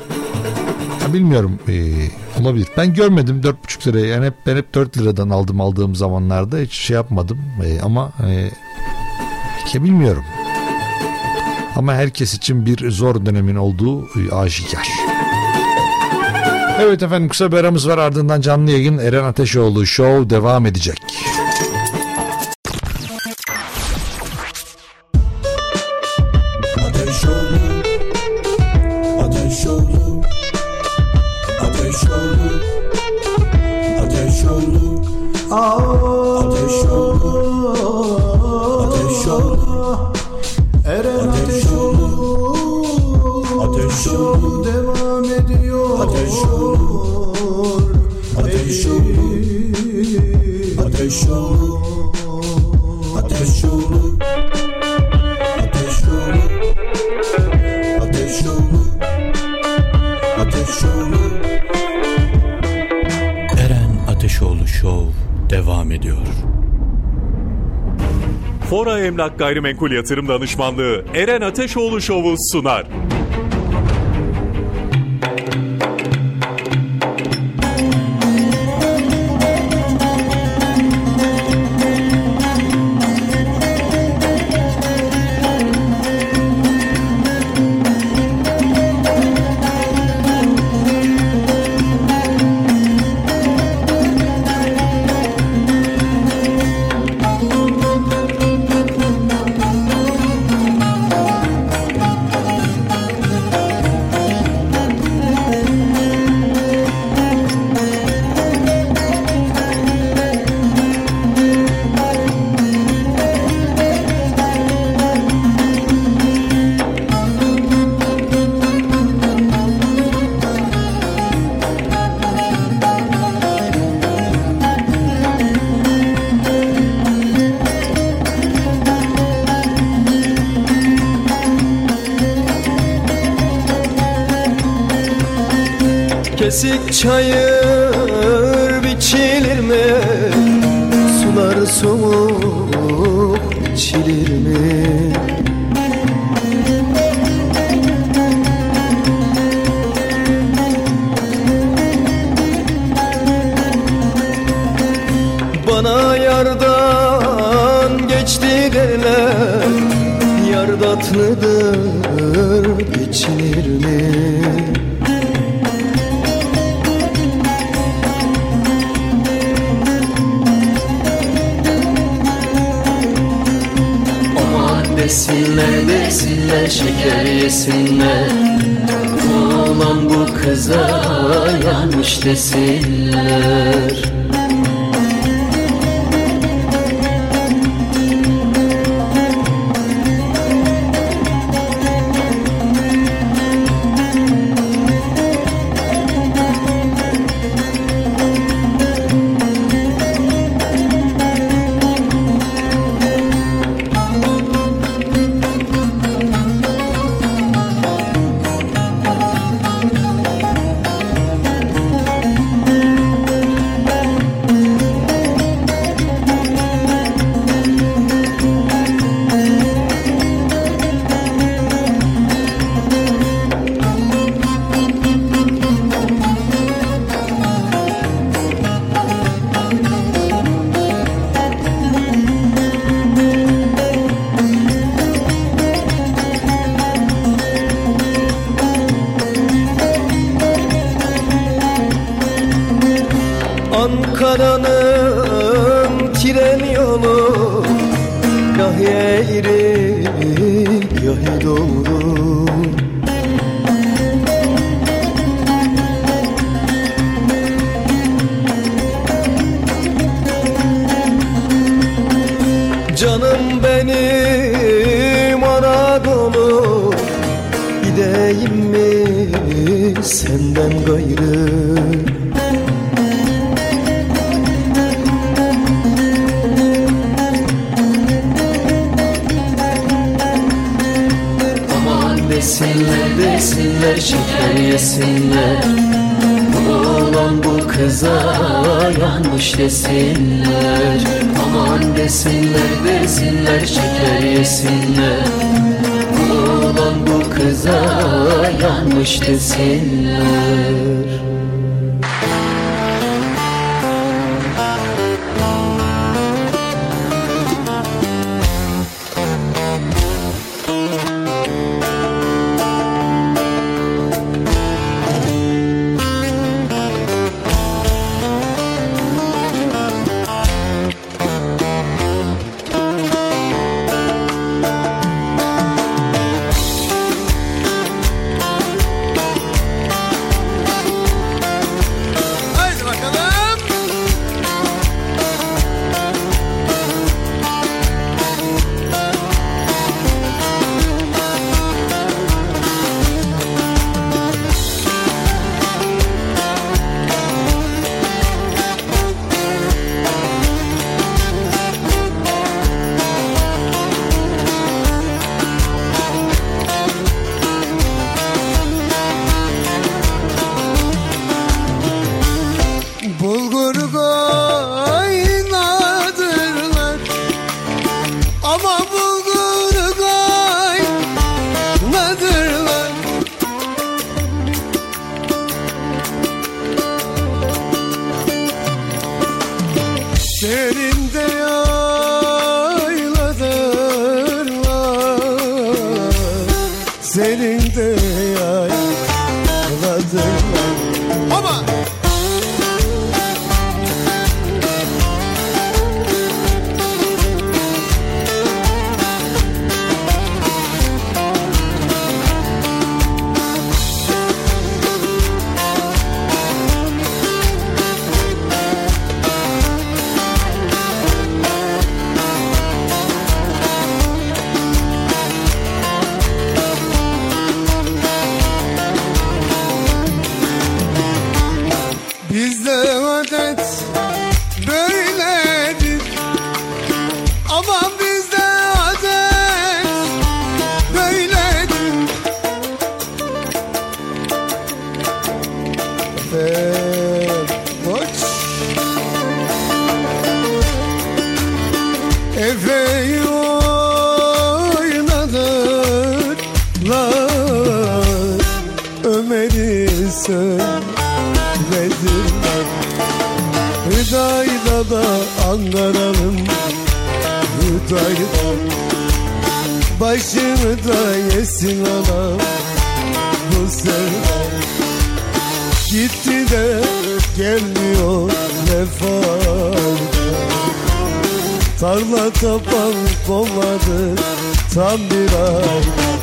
bilmiyorum ee, olabilir. Ben görmedim 4,5 liraya yani hep, ben hep 4 liradan aldım aldığım zamanlarda hiç şey yapmadım ee, ama e, bilmiyorum. Ama herkes için bir zor dönemin olduğu e, aşikar. Evet efendim kısa bir aramız var ardından canlı yayın Eren Ateşoğlu Show devam edecek. Fora Emlak Gayrimenkul Yatırım Danışmanlığı Eren Ateşoğlu Şovu sunar. yazar yanlış desinler. desinler. Oğlan bu kıza yanmış desinler. Aman desinler desinler şeker yesinler. Oğlan bu kıza yanmış desinler.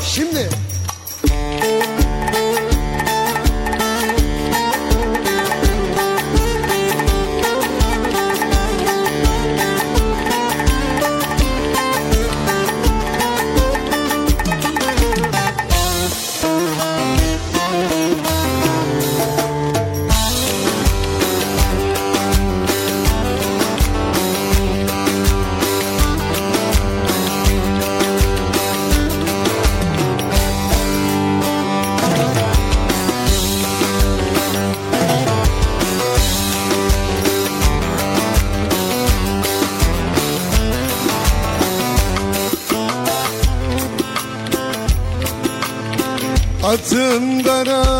Şimdi Atım kara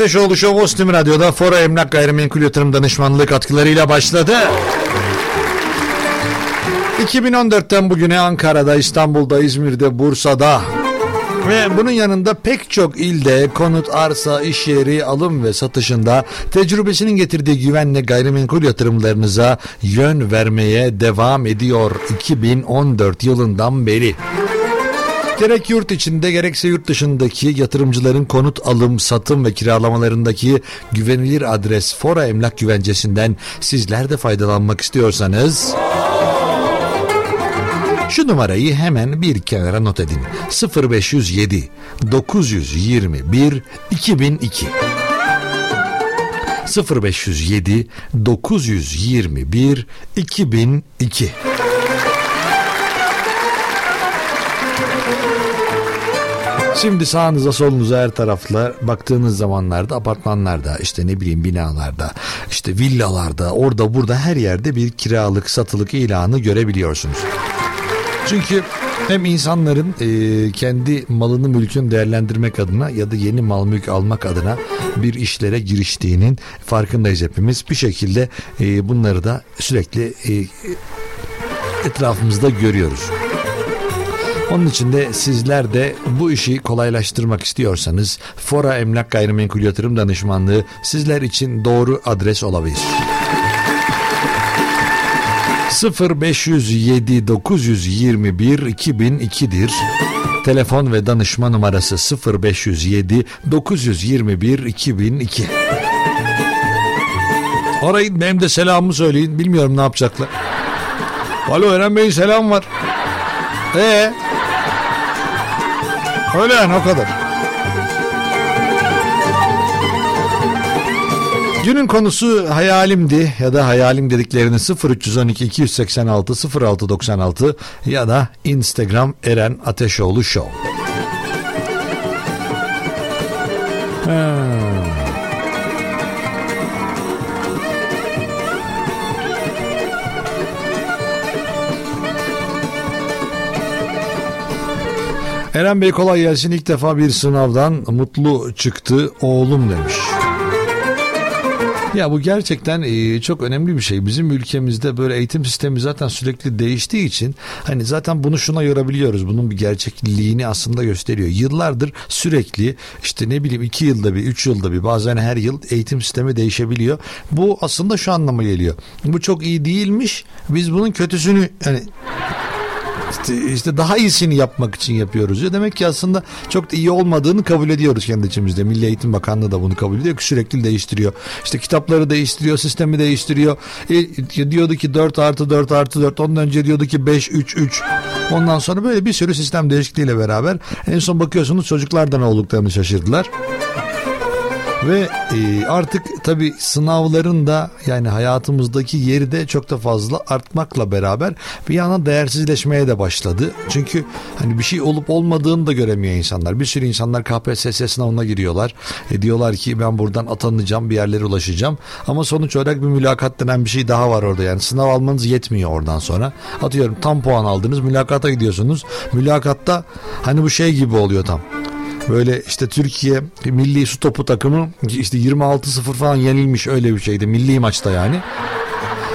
Ateşoğlu Show Ostim Radyo'da Fora Emlak Gayrimenkul Yatırım Danışmanlığı katkılarıyla başladı. 2014'ten bugüne Ankara'da, İstanbul'da, İzmir'de, Bursa'da ve bunun yanında pek çok ilde konut, arsa, iş yeri, alım ve satışında tecrübesinin getirdiği güvenle gayrimenkul yatırımlarınıza yön vermeye devam ediyor 2014 yılından beri. Gerek yurt içinde gerekse yurt dışındaki yatırımcıların konut alım, satım ve kiralamalarındaki güvenilir adres Fora Emlak Güvencesi'nden sizler de faydalanmak istiyorsanız... Şu numarayı hemen bir kenara not edin. 0507 921 2002 0507 921 2002 Şimdi sağınıza solunuza her tarafla baktığınız zamanlarda apartmanlarda işte ne bileyim binalarda işte villalarda orada burada her yerde bir kiralık satılık ilanı görebiliyorsunuz. Çünkü hem insanların e, kendi malını mülkünü değerlendirmek adına ya da yeni mal mülk almak adına bir işlere giriştiğinin farkındayız hepimiz. Bir şekilde e, bunları da sürekli e, etrafımızda görüyoruz. Onun için de sizler de bu işi kolaylaştırmak istiyorsanız Fora Emlak Gayrimenkul Yatırım Danışmanlığı sizler için doğru adres olabilir. 0507 921 2002'dir. Telefon ve danışma numarası 0507 921 2002. Arayın benim de selamımı söyleyin. Bilmiyorum ne yapacaklar. Alo Eren Bey'in selam var. Ee? Öyle yani o kadar. Günün konusu hayalimdi ya da hayalim dediklerini 0312 286 0696 ya da Instagram Eren Ateşoğlu Show. Ha. Eren Bey kolay gelsin. İlk defa bir sınavdan mutlu çıktı oğlum demiş. Ya bu gerçekten e, çok önemli bir şey. Bizim ülkemizde böyle eğitim sistemi zaten sürekli değiştiği için hani zaten bunu şuna yorabiliyoruz. Bunun bir gerçekliğini aslında gösteriyor. Yıllardır sürekli işte ne bileyim iki yılda bir, üç yılda bir bazen her yıl eğitim sistemi değişebiliyor. Bu aslında şu anlama geliyor. Bu çok iyi değilmiş. Biz bunun kötüsünü hani işte, işte daha iyisini yapmak için yapıyoruz. Ya demek ki aslında çok da iyi olmadığını kabul ediyoruz kendi içimizde. Milli Eğitim Bakanlığı da bunu kabul ediyor sürekli değiştiriyor. İşte kitapları değiştiriyor, sistemi değiştiriyor. E, diyordu ki 4 artı 4 artı 4. Ondan önce diyordu ki 5 3 3. Ondan sonra böyle bir sürü sistem değişikliğiyle beraber en son bakıyorsunuz çocuklar da ne olduklarını şaşırdılar. Ve e, artık tabi sınavların da yani hayatımızdaki yeri de çok da fazla artmakla beraber bir yana değersizleşmeye de başladı. Çünkü hani bir şey olup olmadığını da göremiyor insanlar. Bir sürü insanlar KPSS sınavına giriyorlar. E, diyorlar ki ben buradan atanacağım bir yerlere ulaşacağım. Ama sonuç olarak bir mülakat denen bir şey daha var orada. Yani sınav almanız yetmiyor oradan sonra. Atıyorum tam puan aldınız mülakata gidiyorsunuz. Mülakatta hani bu şey gibi oluyor tam böyle işte Türkiye milli su topu takımı işte 26-0 falan yenilmiş öyle bir şeydi milli maçta yani.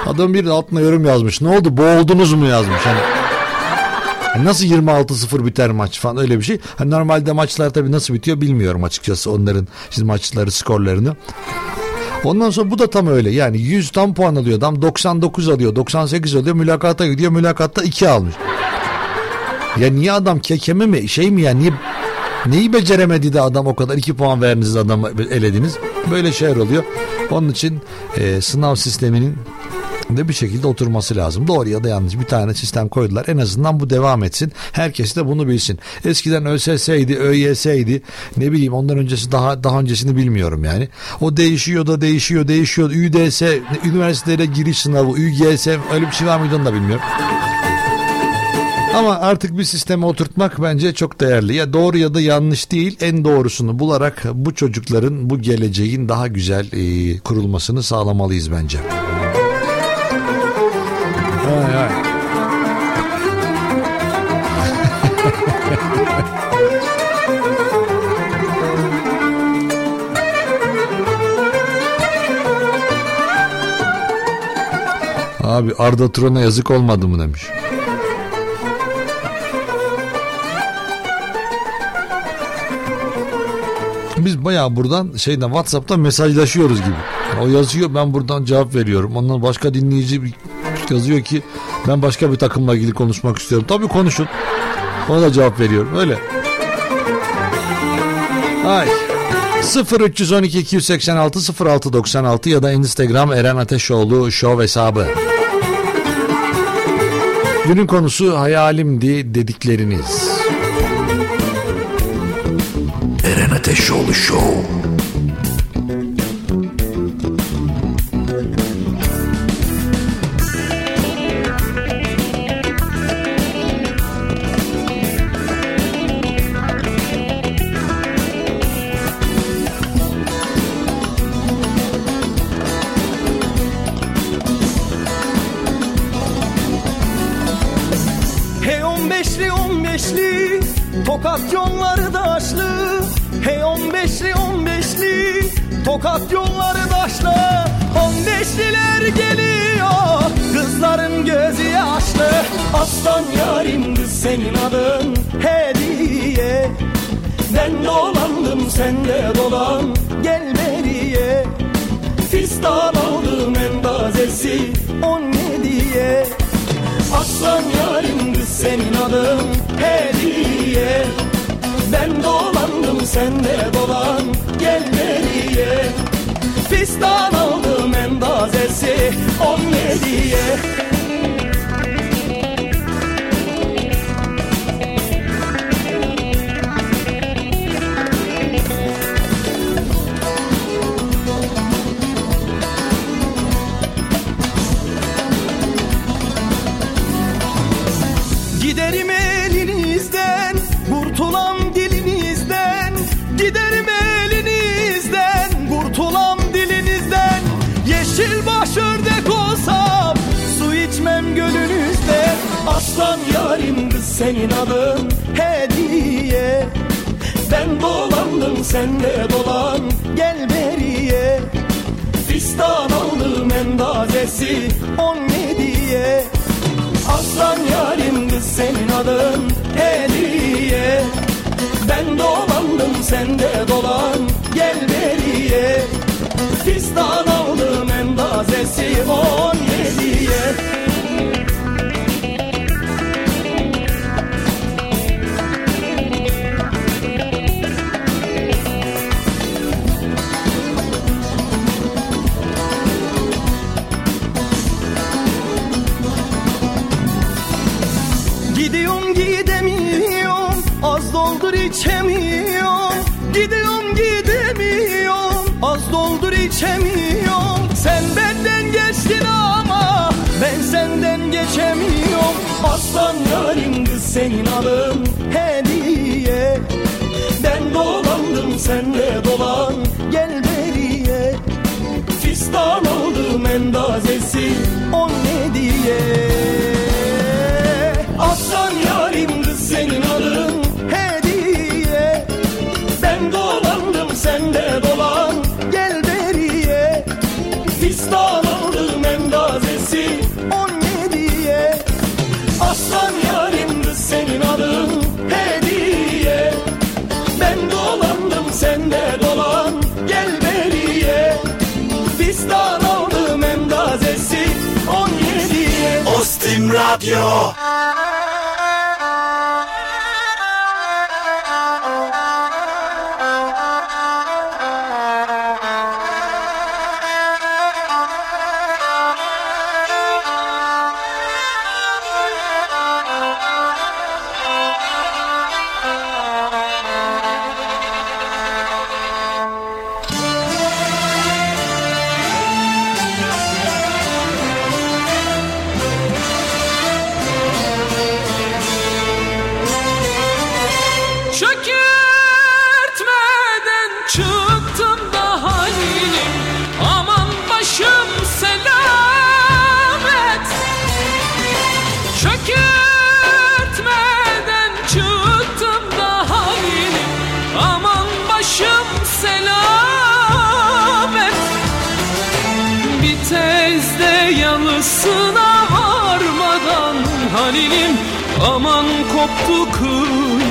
Adam bir altına yorum yazmış. Ne oldu boğuldunuz mu yazmış. Hani yani nasıl 26-0 biter maç falan öyle bir şey. Hani normalde maçlar tabii nasıl bitiyor bilmiyorum açıkçası onların işte maçları skorlarını. Ondan sonra bu da tam öyle. Yani 100 tam puan alıyor adam 99 alıyor 98 alıyor mülakata gidiyor mülakatta 2 almış. Ya niye adam kekeme mi şey mi ya niye Neyi beceremedi de adam o kadar iki puan verdiniz adamı elediniz. Böyle şeyler oluyor. Onun için e, sınav sisteminin de bir şekilde oturması lazım. Doğru ya da yanlış bir tane sistem koydular. En azından bu devam etsin. Herkes de bunu bilsin. Eskiden ÖSS'ydi, ÖYS'ydi. Ne bileyim ondan öncesi daha daha öncesini bilmiyorum yani. O değişiyor da değişiyor, değişiyor. ÜDS, üniversitelere giriş sınavı, ÜGS öyle bir şey var mıydı onu da bilmiyorum. Ama artık bir sisteme oturtmak bence çok değerli. Ya doğru ya da yanlış değil en doğrusunu bularak bu çocukların bu geleceğin daha güzel e, kurulmasını sağlamalıyız bence. Ay ay. Abi Arda Turan'a yazık olmadı mı demiş. Biz bayağı buradan şeyden WhatsApp'tan mesajlaşıyoruz gibi. o yazıyor ben buradan cevap veriyorum. Ondan başka dinleyici yazıyor ki ben başka bir takımla ilgili konuşmak istiyorum. Tabii konuşun. Ona da cevap veriyorum öyle. Ay. 0312 286 0696 ya da Instagram Eren Ateşoğlu Show hesabı. Günün konusu hayalimdi dedikleriniz. Eren Ateşoğlu Show. Dolandım sen de dolan Gel beriye Fistan aldım en tazesi On diye Aslan yarim kız senin adın hediye. Ben dolandım sen de dolan gel beriye Fistan aldım en tazesi on hediye Giderim senin adın Hediye. Ben dolandım sen de dolan Gel beriye. Fistan aldım en tazesi On diye Aslan yarim kız senin adın hediye. Ben dolandım sen de dolan gel beriye. Fistan aldım en tazesi on hediye içemiyorum. Gidiyorum gidemiyorum. Az doldur içemiyorum. Sen benden geçtin ama Ben senden geçemiyorum. Aslan yarim kız senin adın. Hediye. Ben dolandım sen de dolan. Gel beriye Fistan aldım en tazesi On hediye Aslan yarim Aslan yarim senin adın hediye. Ben dolandım sen de dolan gel beriye. Fistan aldım en tazesi on hediye Ostim Radyo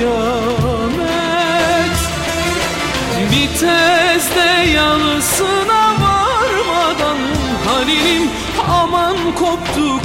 kıyamet. Bir tezde yanısına varmadan Halilim aman koptu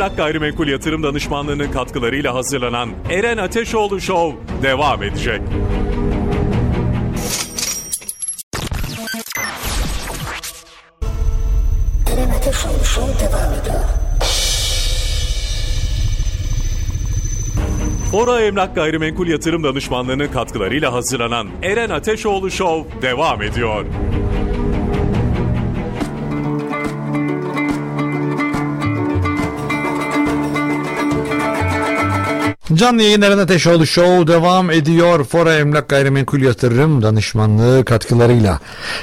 Emlak Gayrimenkul Yatırım Danışmanlığı'nın katkılarıyla hazırlanan Eren Ateşoğlu Show devam edecek. Eren Ateşoğlu Show devam ediyor. Fora Emlak Gayrimenkul Yatırım Danışmanlığı'nın katkılarıyla hazırlanan Eren Ateşoğlu Show devam ediyor. Canlı yayınların Ateşoğlu Show devam ediyor. Fora Emlak Gayrimenkul Yatırım danışmanlığı katkılarıyla.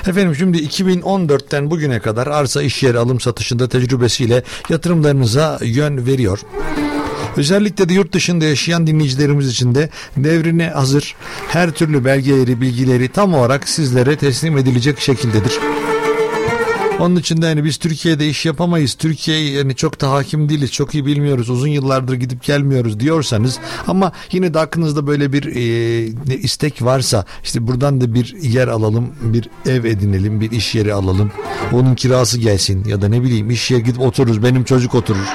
Efendim şimdi 2014'ten bugüne kadar arsa iş yeri alım satışında tecrübesiyle yatırımlarınıza yön veriyor. Özellikle de yurt dışında yaşayan dinleyicilerimiz için de devrine hazır her türlü belgeleri, bilgileri tam olarak sizlere teslim edilecek şekildedir. Onun için de hani biz Türkiye'de iş yapamayız. Türkiye'yi yani çok da hakim değiliz. Çok iyi bilmiyoruz. Uzun yıllardır gidip gelmiyoruz diyorsanız ama yine de aklınızda böyle bir e, istek varsa işte buradan da bir yer alalım, bir ev edinelim, bir iş yeri alalım. Onun kirası gelsin ya da ne bileyim iş yeri gidip otururuz. Benim çocuk oturur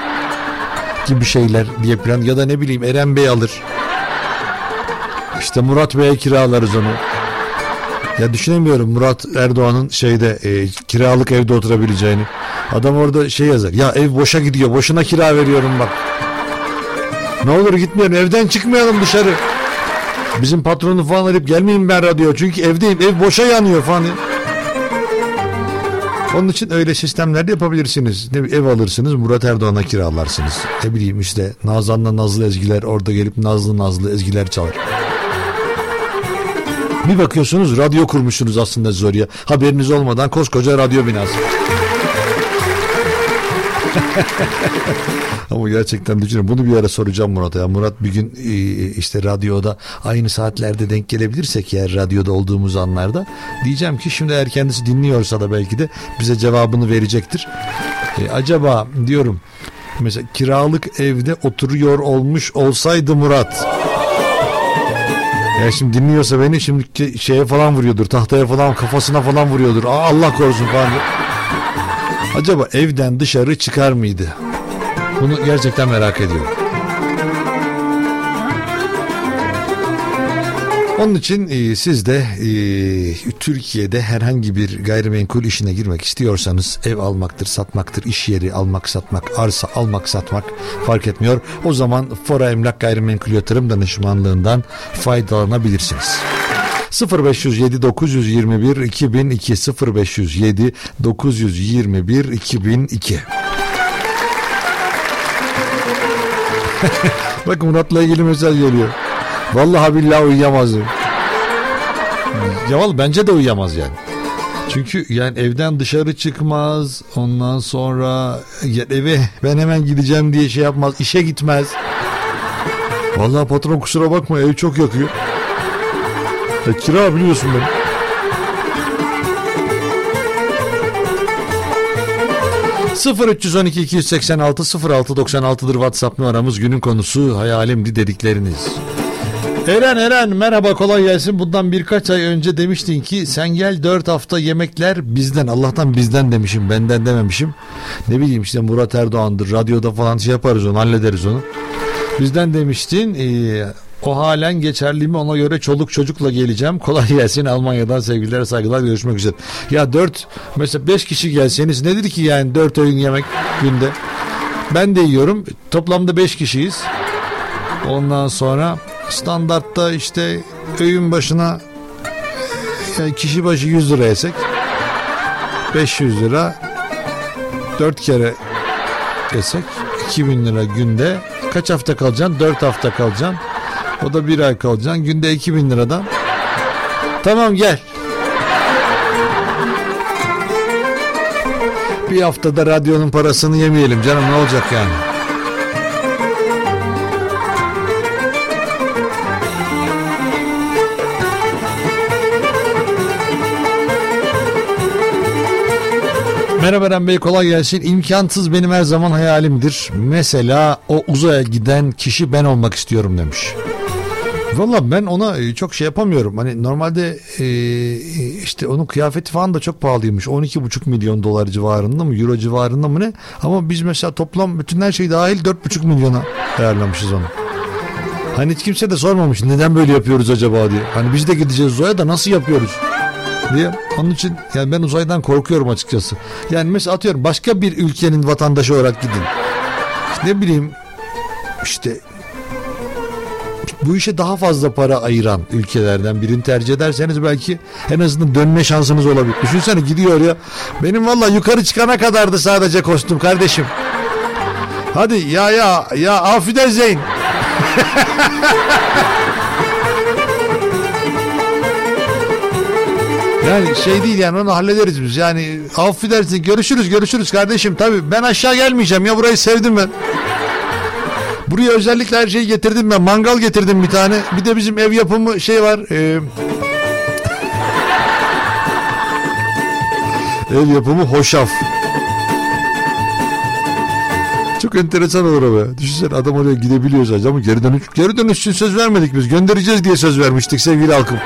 gibi şeyler diye plan ya da ne bileyim Eren Bey alır. İşte Murat Bey'e kiralarız onu. Ya düşünemiyorum Murat Erdoğan'ın şeyde e, kiralık evde oturabileceğini. Adam orada şey yazar. Ya ev boşa gidiyor. Boşuna kira veriyorum bak. Ne olur gitmeyelim. Evden çıkmayalım dışarı. Bizim patronu falan arayıp gelmeyin ben radyo. Çünkü evdeyim. Ev boşa yanıyor falan. Onun için öyle sistemler de yapabilirsiniz. Ne, ev alırsınız Murat Erdoğan'a kiralarsınız. Ne bileyim işte Nazan'la Nazlı Ezgiler orada gelip Nazlı Nazlı Ezgiler çalar. Bir bakıyorsunuz radyo kurmuşsunuz aslında siz oraya. Haberiniz olmadan koskoca radyo binası. Ama gerçekten düşünün bunu bir ara soracağım Murat'a. Ya Murat bir gün e, işte radyoda aynı saatlerde denk gelebilirsek eğer radyoda olduğumuz anlarda diyeceğim ki şimdi eğer kendisi dinliyorsa da belki de bize cevabını verecektir. E, acaba diyorum mesela kiralık evde oturuyor olmuş olsaydı Murat ya şimdi dinliyorsa beni şimdi şeye falan vuruyordur. Tahtaya falan kafasına falan vuruyordur. Aa, Allah korusun falan. Acaba evden dışarı çıkar mıydı? Bunu gerçekten merak ediyorum. Onun için e, siz de e, Türkiye'de herhangi bir gayrimenkul işine girmek istiyorsanız ev almaktır, satmaktır, iş yeri almak, satmak, arsa almak, satmak fark etmiyor. O zaman Fora Emlak Gayrimenkul Yatırım Danışmanlığından faydalanabilirsiniz. 0507 921 2002 0507 921 2002 Bak Murat'la ilgili mesaj geliyor. Vallahi billahi uyuyamazdım. Ya vallahi bence de uyuyamaz yani. Çünkü yani evden dışarı çıkmaz. Ondan sonra ya eve ben hemen gideceğim diye şey yapmaz. işe gitmez. Vallahi patron kusura bakma ev çok yakıyor. Ya kira biliyorsun beni. Sıfır 312 286 06 96'dır WhatsApp numaramız. Günün konusu hayalimdi dedikleriniz. Eren Eren merhaba kolay gelsin. Bundan birkaç ay önce demiştin ki sen gel 4 hafta yemekler bizden. Allah'tan bizden demişim benden dememişim. Ne bileyim işte Murat Erdoğan'dır radyoda falan şey yaparız onu hallederiz onu. Bizden demiştin ee, o halen geçerli mi ona göre çoluk çocukla geleceğim. Kolay gelsin Almanya'dan sevgiler saygılar görüşmek üzere. Ya 4 mesela 5 kişi gelseniz nedir ki yani 4 öğün yemek günde. Ben de yiyorum toplamda 5 kişiyiz. Ondan sonra standartta işte öğün başına yani kişi başı 100 lira yesek 500 lira 4 kere yesek 2000 lira günde. Kaç hafta kalacaksın? 4 hafta kalacaksın. O da bir ay kalacaksın. Günde 2000 liradan. Tamam gel. Bir haftada radyonun parasını yemeyelim canım ne olacak yani. Merhaba Eren Bey kolay gelsin. İmkansız benim her zaman hayalimdir. Mesela o uzaya giden kişi ben olmak istiyorum demiş. Valla ben ona e, çok şey yapamıyorum. Hani normalde e, işte onun kıyafeti falan da çok pahalıymış. 12,5 milyon dolar civarında mı? Euro civarında mı ne? Ama biz mesela toplam bütün her şey dahil 4,5 milyona ayarlamışız onu. Hani hiç kimse de sormamış neden böyle yapıyoruz acaba diye. Hani biz de gideceğiz uzaya da nasıl yapıyoruz? Diye. Onun için yani ben uzaydan korkuyorum açıkçası. Yani mesela atıyorum başka bir ülkenin vatandaşı olarak gidin. Ne bileyim işte bu işe daha fazla para ayıran ülkelerden birini tercih ederseniz belki en azından dönme şansınız olabilir. Düşünsene gidiyor ya. Benim valla yukarı çıkana kadardı sadece kostüm kardeşim. Hadi ya ya ya afidezleyin. Yani şey değil yani onu hallederiz biz. Yani affedersin görüşürüz görüşürüz kardeşim. Tabii ben aşağı gelmeyeceğim ya burayı sevdim ben. Buraya özellikle her şeyi getirdim ben. Mangal getirdim bir tane. Bir de bizim ev yapımı şey var. E... ev yapımı hoşaf. Çok enteresan olur be. Düşünsene adam oraya gidebiliyor sadece ama geri dönüş, geri dönüş için söz vermedik biz. Göndereceğiz diye söz vermiştik sevgili halkım.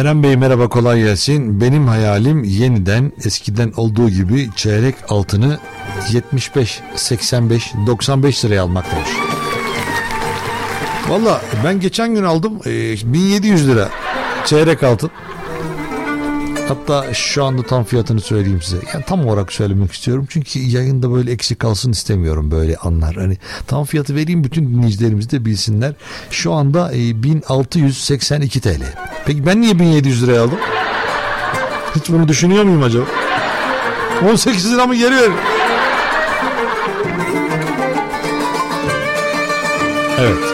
Eren Bey merhaba kolay gelsin. Benim hayalim yeniden eskiden olduğu gibi çeyrek altını 75, 85, 95 liraya almak demiş. Valla ben geçen gün aldım e, 1700 lira çeyrek altın. Hatta şu anda tam fiyatını söyleyeyim size. Yani tam olarak söylemek istiyorum. Çünkü yayında böyle eksik kalsın istemiyorum böyle anlar. Hani tam fiyatı vereyim bütün dinleyicilerimiz de bilsinler. Şu anda e, 1682 TL. Peki ben niye 1700 liraya aldım? Hiç bunu düşünüyor muyum acaba? 18 lira mı geri verin? Evet.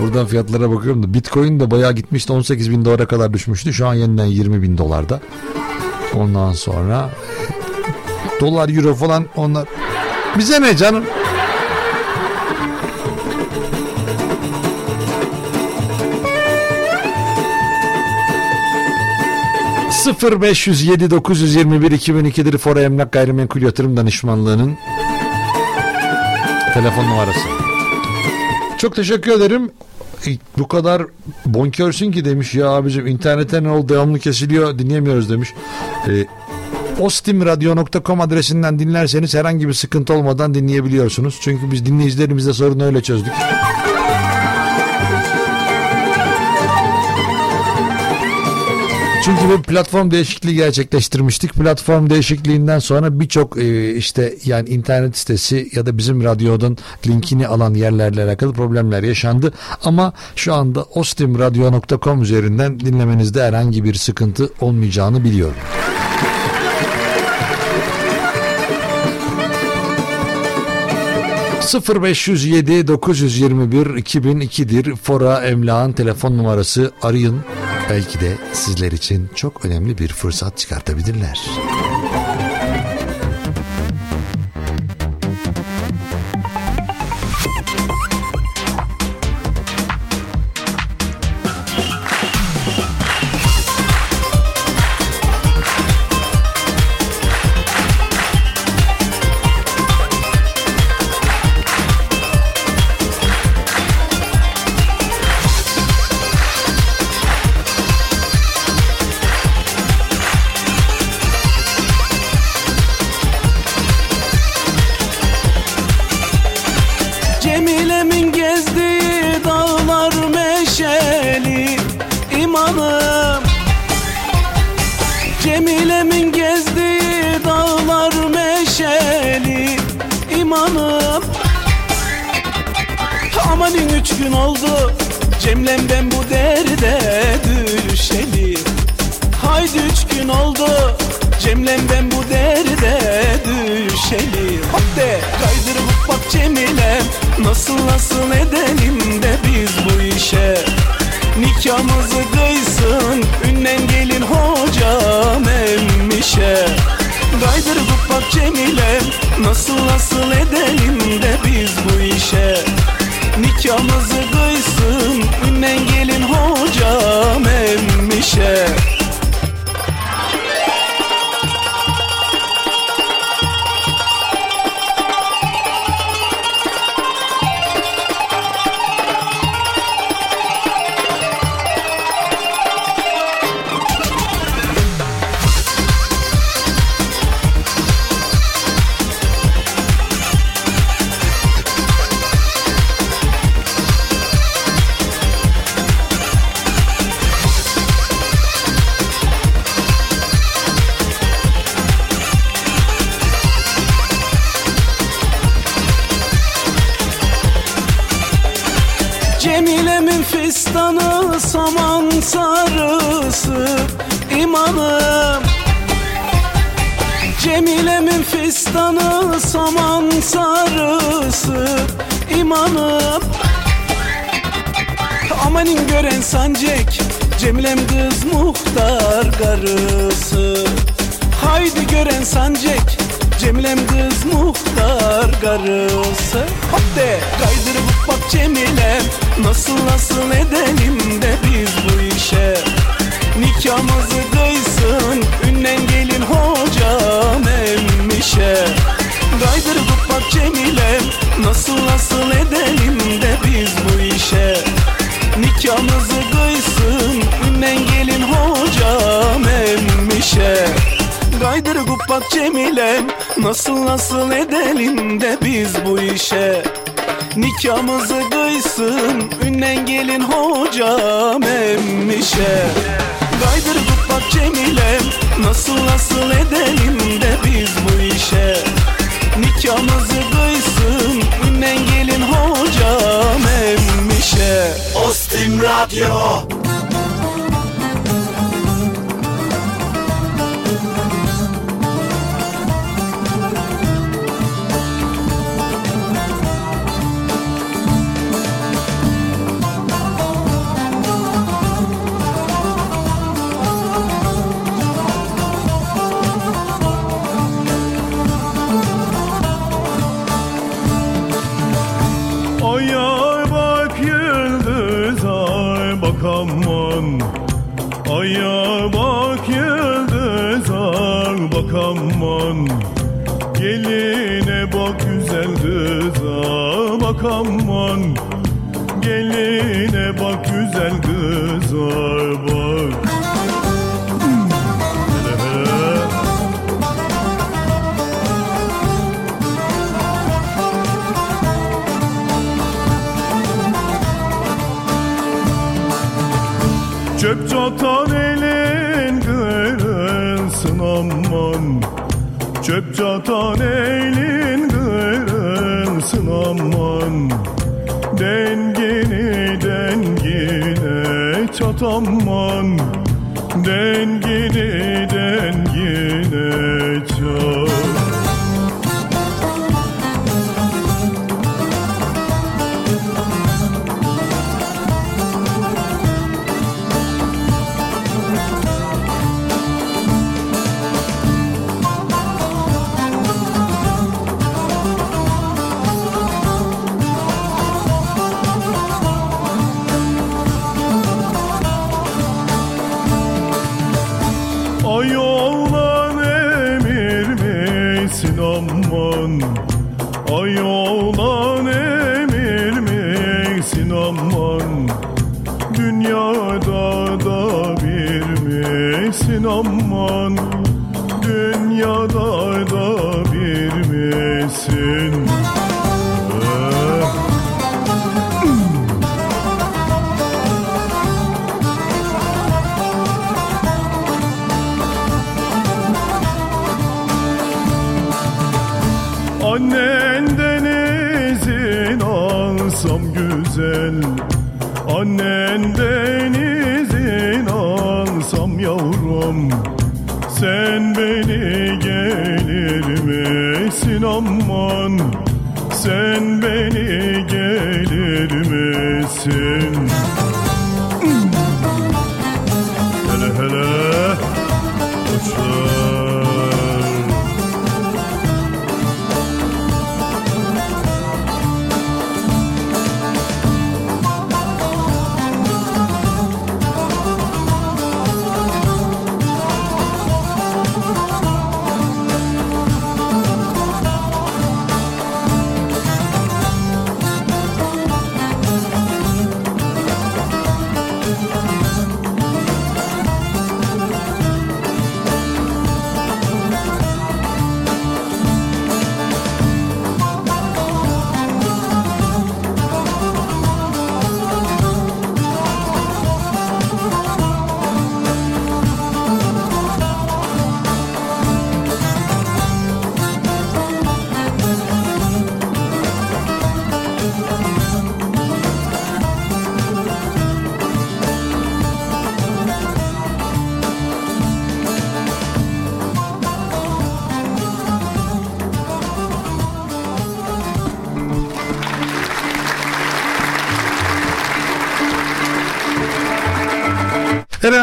Buradan fiyatlara bakıyorum da Bitcoin de bayağı gitmişti 18 bin dolara kadar düşmüştü. Şu an yeniden 20 bin dolarda. Ondan sonra dolar euro falan onlar bize ne canım? ...0 507 921 2002'dir Fora Emlak Gayrimenkul Yatırım Danışmanlığı'nın telefon numarası. Çok teşekkür ederim. Bu kadar bonkörsün ki demiş ya abicim internette ne oldu devamlı kesiliyor dinleyemiyoruz demiş. E, ostimradyo.com adresinden dinlerseniz herhangi bir sıkıntı olmadan dinleyebiliyorsunuz. Çünkü biz dinleyicilerimizle sorunu öyle çözdük. Çünkü bir platform değişikliği gerçekleştirmiştik. Platform değişikliğinden sonra birçok e, işte yani internet sitesi ya da bizim radyonun linkini alan yerlerle alakalı problemler yaşandı. Ama şu anda ostimradyo.com üzerinden dinlemenizde herhangi bir sıkıntı olmayacağını biliyorum. ...0507 921 2002'dir... ...Fora Emlak'ın telefon numarası. Arayın... ...belki de sizler için çok önemli bir fırsat çıkartabilirler. Cemlem ben bu derde düşeli Haydi üç gün oldu. Cemlem ben bu derde düşeli Hop de. Kaydır hop bak Cemilem Nasıl nasıl edelim de biz bu işe? Nikahımızı kıysın. Ünnen gelin hocam emmişe. Kaydır hop bak Cemilem Nasıl nasıl edelim de biz bu işe? Nikahımızı kıysın Ünnen gelin hocam emmişe Fistanı saman sarısı imanım Amanin gören sancek Cemilem kız muhtar karısı. Haydi gören sancek Cemilem kız muhtar karısı. Hop de! Kaydır hop bak Cemilem Nasıl nasıl edelim de biz bu işe. Nikahımızı kıysın Ünnen gelin hocam emmişe Kaydır hop bak Cemilem Nasıl nasıl edelim de biz bu işe? Nikahımızı kıysın Ünnen gelin hocam emmişe. Kaydır bak Cemilem Nasıl nasıl edelim de biz bu işe? Nikahımızı kıysın Ünnen gelin hocam emmişe Kaydır bak Cemilem Nasıl nasıl edelim de biz bu işe? Nikahımızı kıysın Ünnen gelin hocam emmişe. Ostim Radyo Ay ay bak yıldız ay bak aman. Geline bak güzel kız ay bak aman. Geline bak güzel kız aman Dengini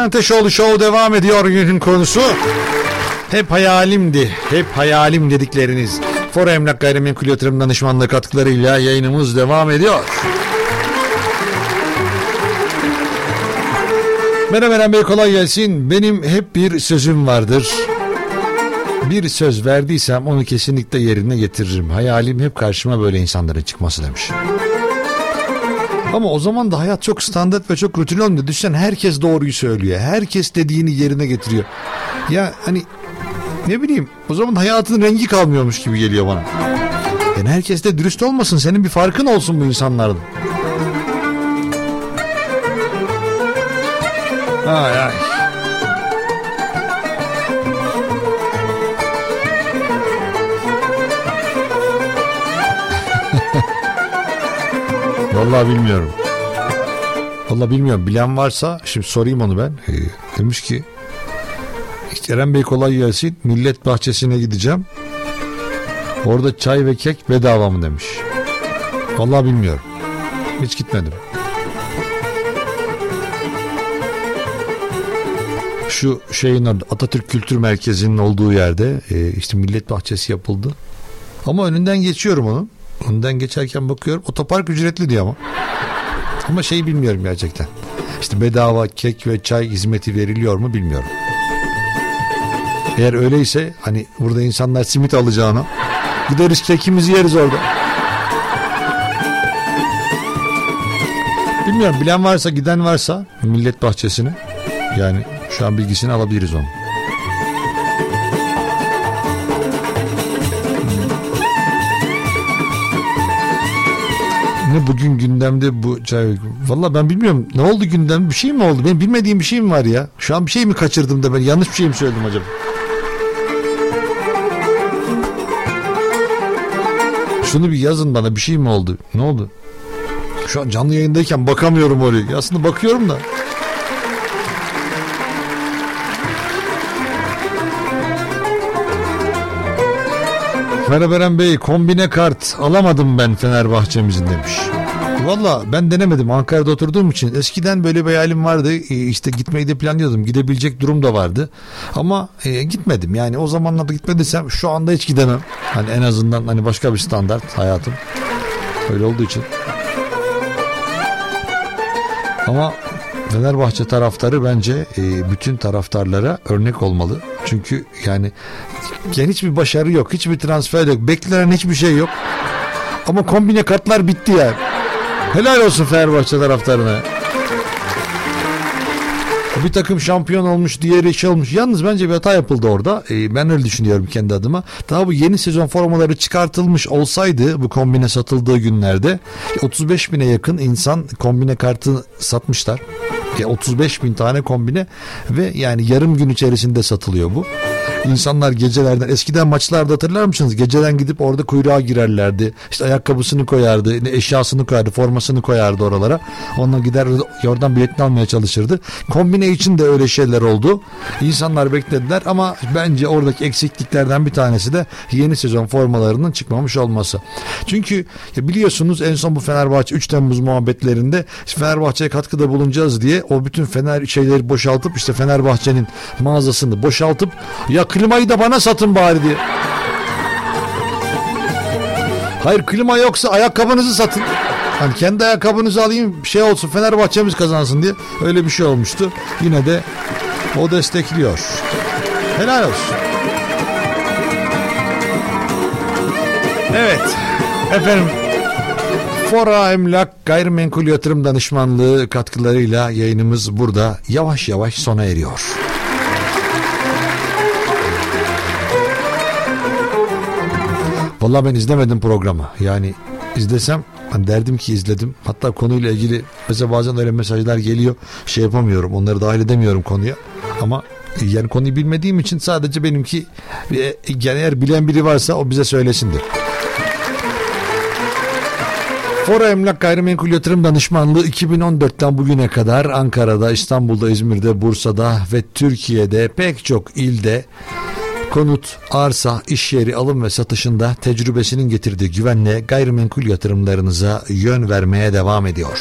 Ateşoğlu Show devam ediyor günün konusu. Hep hayalimdi, hep hayalim dedikleriniz. Fora Emlak Gayrimenkul Yatırım Danışmanlığı katkılarıyla yayınımız devam ediyor. Merhaba Eren Bey kolay gelsin. Benim hep bir sözüm vardır. Bir söz verdiysem onu kesinlikle yerine getiririm. Hayalim hep karşıma böyle insanların çıkması demiş. Ama o zaman da hayat çok standart ve çok rutin olmuyor. Düşünsen herkes doğruyu söylüyor. Herkes dediğini yerine getiriyor. Ya hani ne bileyim o zaman hayatın rengi kalmıyormuş gibi geliyor bana. Yani herkes de dürüst olmasın. Senin bir farkın olsun bu insanlardan. Ay ay. Vallahi bilmiyorum. Vallahi bilmiyorum. Bilen varsa şimdi sorayım onu ben. Ee, demiş ki Eren Bey kolay gelsin. Millet bahçesine gideceğim. Orada çay ve kek bedava mı demiş. Vallahi bilmiyorum. Hiç gitmedim. Şu şeyin Atatürk Kültür Merkezi'nin olduğu yerde e, işte millet bahçesi yapıldı. Ama önünden geçiyorum onun. Önden geçerken bakıyorum otopark ücretli diyor ama. Ama şeyi bilmiyorum gerçekten. İşte bedava kek ve çay hizmeti veriliyor mu bilmiyorum. Eğer öyleyse hani burada insanlar simit alacağına gideriz kekimizi yeriz orada. Bilmiyorum bilen varsa giden varsa millet bahçesine yani şu an bilgisini alabiliriz onu. Ne bugün gündemde bu çay... Valla ben bilmiyorum. Ne oldu gündem? Bir şey mi oldu? Benim bilmediğim bir şey mi var ya? Şu an bir şey mi kaçırdım da ben yanlış bir şey mi söyledim acaba? Şunu bir yazın bana bir şey mi oldu? Ne oldu? Şu an canlı yayındayken bakamıyorum oraya. Aslında bakıyorum da. Merhaba Eren Bey kombine kart alamadım ben Fenerbahçe'mizin demiş. Valla ben denemedim. Ankara'da oturduğum için eskiden böyle bir hayalim vardı. E, işte gitmeyi de planlıyordum. Gidebilecek durum da vardı. Ama e, gitmedim. Yani o zamanlarda gitmediysem şu anda hiç gidemem. Hani en azından hani başka bir standart hayatım. Öyle olduğu için. Ama Fenerbahçe taraftarı bence e, bütün taraftarlara örnek olmalı. Çünkü yani, yani hiçbir başarı yok. Hiçbir transfer yok. Beklenen hiçbir şey yok. Ama kombine kartlar bitti yani. Helal olsun Fenerbahçe taraftarına. Bir takım şampiyon olmuş, diğeri şey olmuş. Yalnız bence bir hata yapıldı orada. Ee, ben öyle düşünüyorum kendi adıma. Daha bu yeni sezon formaları çıkartılmış olsaydı bu kombine satıldığı günlerde 35 bine yakın insan kombine kartı satmışlar. 35 bin tane kombine ve yani yarım gün içerisinde satılıyor bu. İnsanlar gecelerden eskiden maçlarda hatırlar mısınız? Geceden gidip orada kuyruğa girerlerdi. İşte ayakkabısını koyardı, eşyasını koyardı, formasını koyardı oralara. Onunla gider oradan biletini almaya çalışırdı. Kombine için de öyle şeyler oldu. İnsanlar beklediler ama bence oradaki eksikliklerden bir tanesi de yeni sezon formalarının çıkmamış olması. Çünkü biliyorsunuz en son bu Fenerbahçe 3 Temmuz muhabbetlerinde Fenerbahçe'ye katkıda bulunacağız diye o bütün Fener şeyleri boşaltıp işte Fenerbahçe'nin mağazasını boşaltıp ya klimayı da bana satın bari diye. Hayır klima yoksa ayakkabınızı satın. Hani kendi ayakkabınızı alayım şey olsun Fenerbahçe'miz kazansın diye öyle bir şey olmuştu. Yine de o destekliyor. Helal olsun. Evet. Efendim Fora Emlak Gayrimenkul Yatırım Danışmanlığı katkılarıyla yayınımız burada yavaş yavaş sona eriyor. Vallahi ben izlemedim programı. Yani izlesem ben derdim ki izledim. Hatta konuyla ilgili mesela bazen öyle mesajlar geliyor. Şey yapamıyorum. Onları dahil edemiyorum konuya. Ama yani konuyu bilmediğim için sadece benimki e, yani eğer bilen biri varsa o bize söylesindir. Fora Emlak Gayrimenkul Yatırım Danışmanlığı 2014'ten bugüne kadar Ankara'da, İstanbul'da, İzmir'de, Bursa'da ve Türkiye'de pek çok ilde konut, arsa, iş yeri alım ve satışında tecrübesinin getirdiği güvenle gayrimenkul yatırımlarınıza yön vermeye devam ediyor.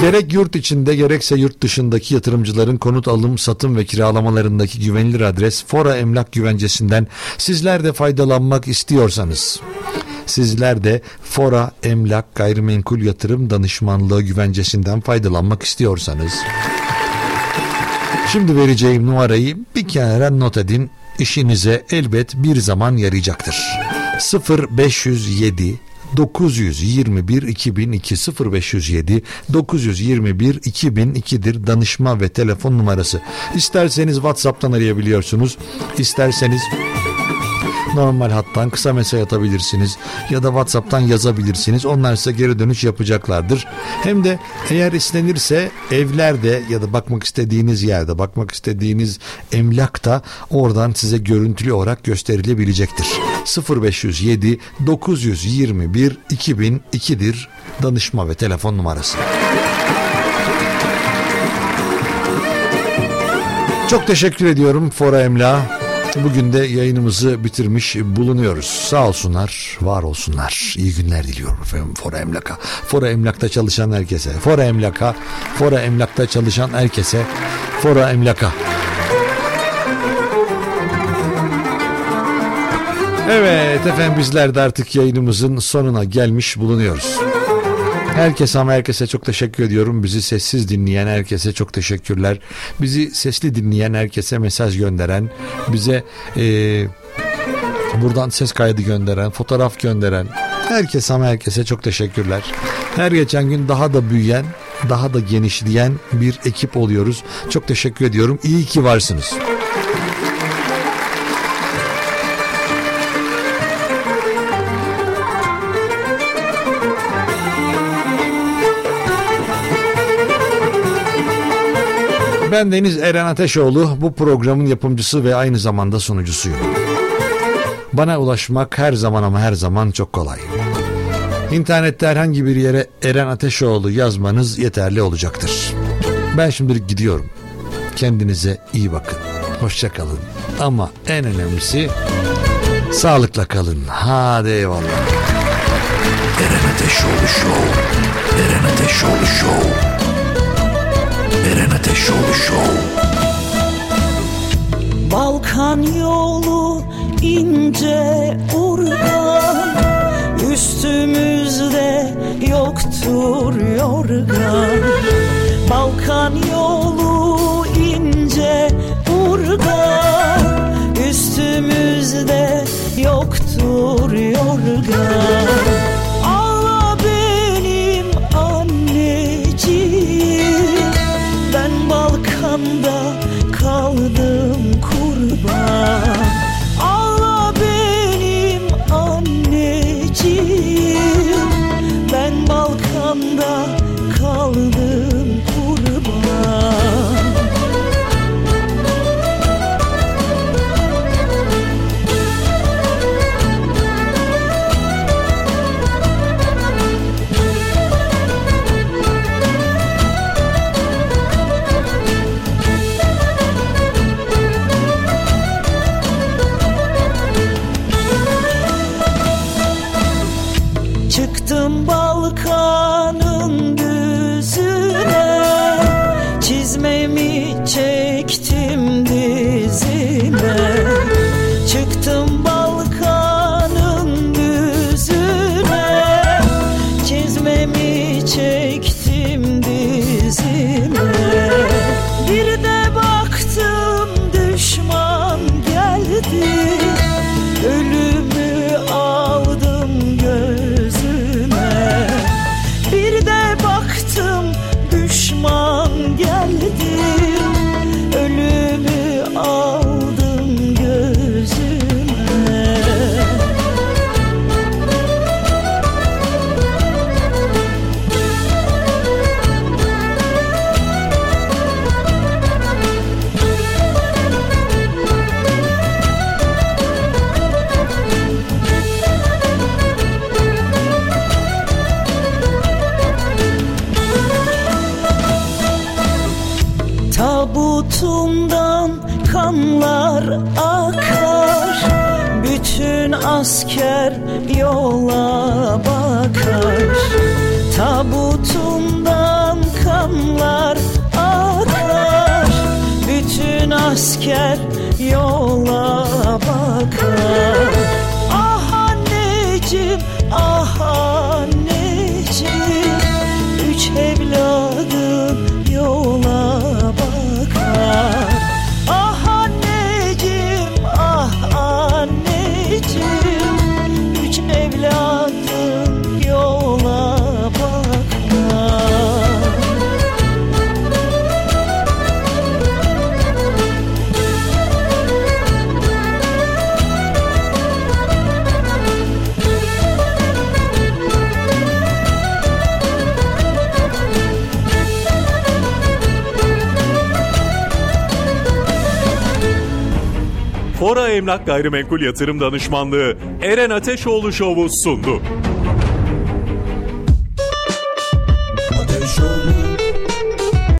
Gerek yurt içinde gerekse yurt dışındaki yatırımcıların konut alım, satım ve kiralamalarındaki güvenilir adres Fora Emlak Güvencesi'nden sizler de faydalanmak istiyorsanız sizler de Fora Emlak Gayrimenkul Yatırım Danışmanlığı güvencesinden faydalanmak istiyorsanız şimdi vereceğim numarayı bir kenara not edin işinize elbet bir zaman yarayacaktır. 0507 921 2002 0507 921 2002'dir danışma ve telefon numarası. İsterseniz WhatsApp'tan arayabiliyorsunuz. İsterseniz normal hattan kısa mesaj atabilirsiniz ya da WhatsApp'tan yazabilirsiniz. Onlar size geri dönüş yapacaklardır. Hem de eğer istenirse evlerde ya da bakmak istediğiniz yerde, bakmak istediğiniz emlakta oradan size görüntülü olarak gösterilebilecektir. 0507 921 2002'dir danışma ve telefon numarası. Çok teşekkür ediyorum Fora Emla. Bugün de yayınımızı bitirmiş bulunuyoruz. Sağ olsunlar, var olsunlar. İyi günler diliyorum efendim Fora Emlak'a. Fora Emlak'ta çalışan herkese. Fora Emlak'a, Fora Emlak'ta çalışan herkese. Fora Emlak'a. Evet efendim bizler de artık yayınımızın sonuna gelmiş bulunuyoruz. Herkese ama herkese çok teşekkür ediyorum. Bizi sessiz dinleyen herkese çok teşekkürler. Bizi sesli dinleyen herkese mesaj gönderen, bize e, buradan ses kaydı gönderen, fotoğraf gönderen herkese ama herkese çok teşekkürler. Her geçen gün daha da büyüyen, daha da genişleyen bir ekip oluyoruz. Çok teşekkür ediyorum. İyi ki varsınız. Ben Deniz Eren Ateşoğlu bu programın yapımcısı ve aynı zamanda sunucusuyum. Bana ulaşmak her zaman ama her zaman çok kolay. İnternette herhangi bir yere Eren Ateşoğlu yazmanız yeterli olacaktır. Ben şimdilik gidiyorum. Kendinize iyi bakın. Hoşça kalın. Ama en önemlisi sağlıkla kalın. Hadi eyvallah. Eren Ateşoğlu Show. Eren Ateşoğlu Show. Eren Ateşoğlu Show. Balkan yolu ince urgan Üstümüzde yoktur yorgan Balkan yolu ince urgan Üstümüzde yoktur yorgan Emlak Gayrimenkul Yatırım Danışmanlığı Eren Ateşoğlu Show'u sundu.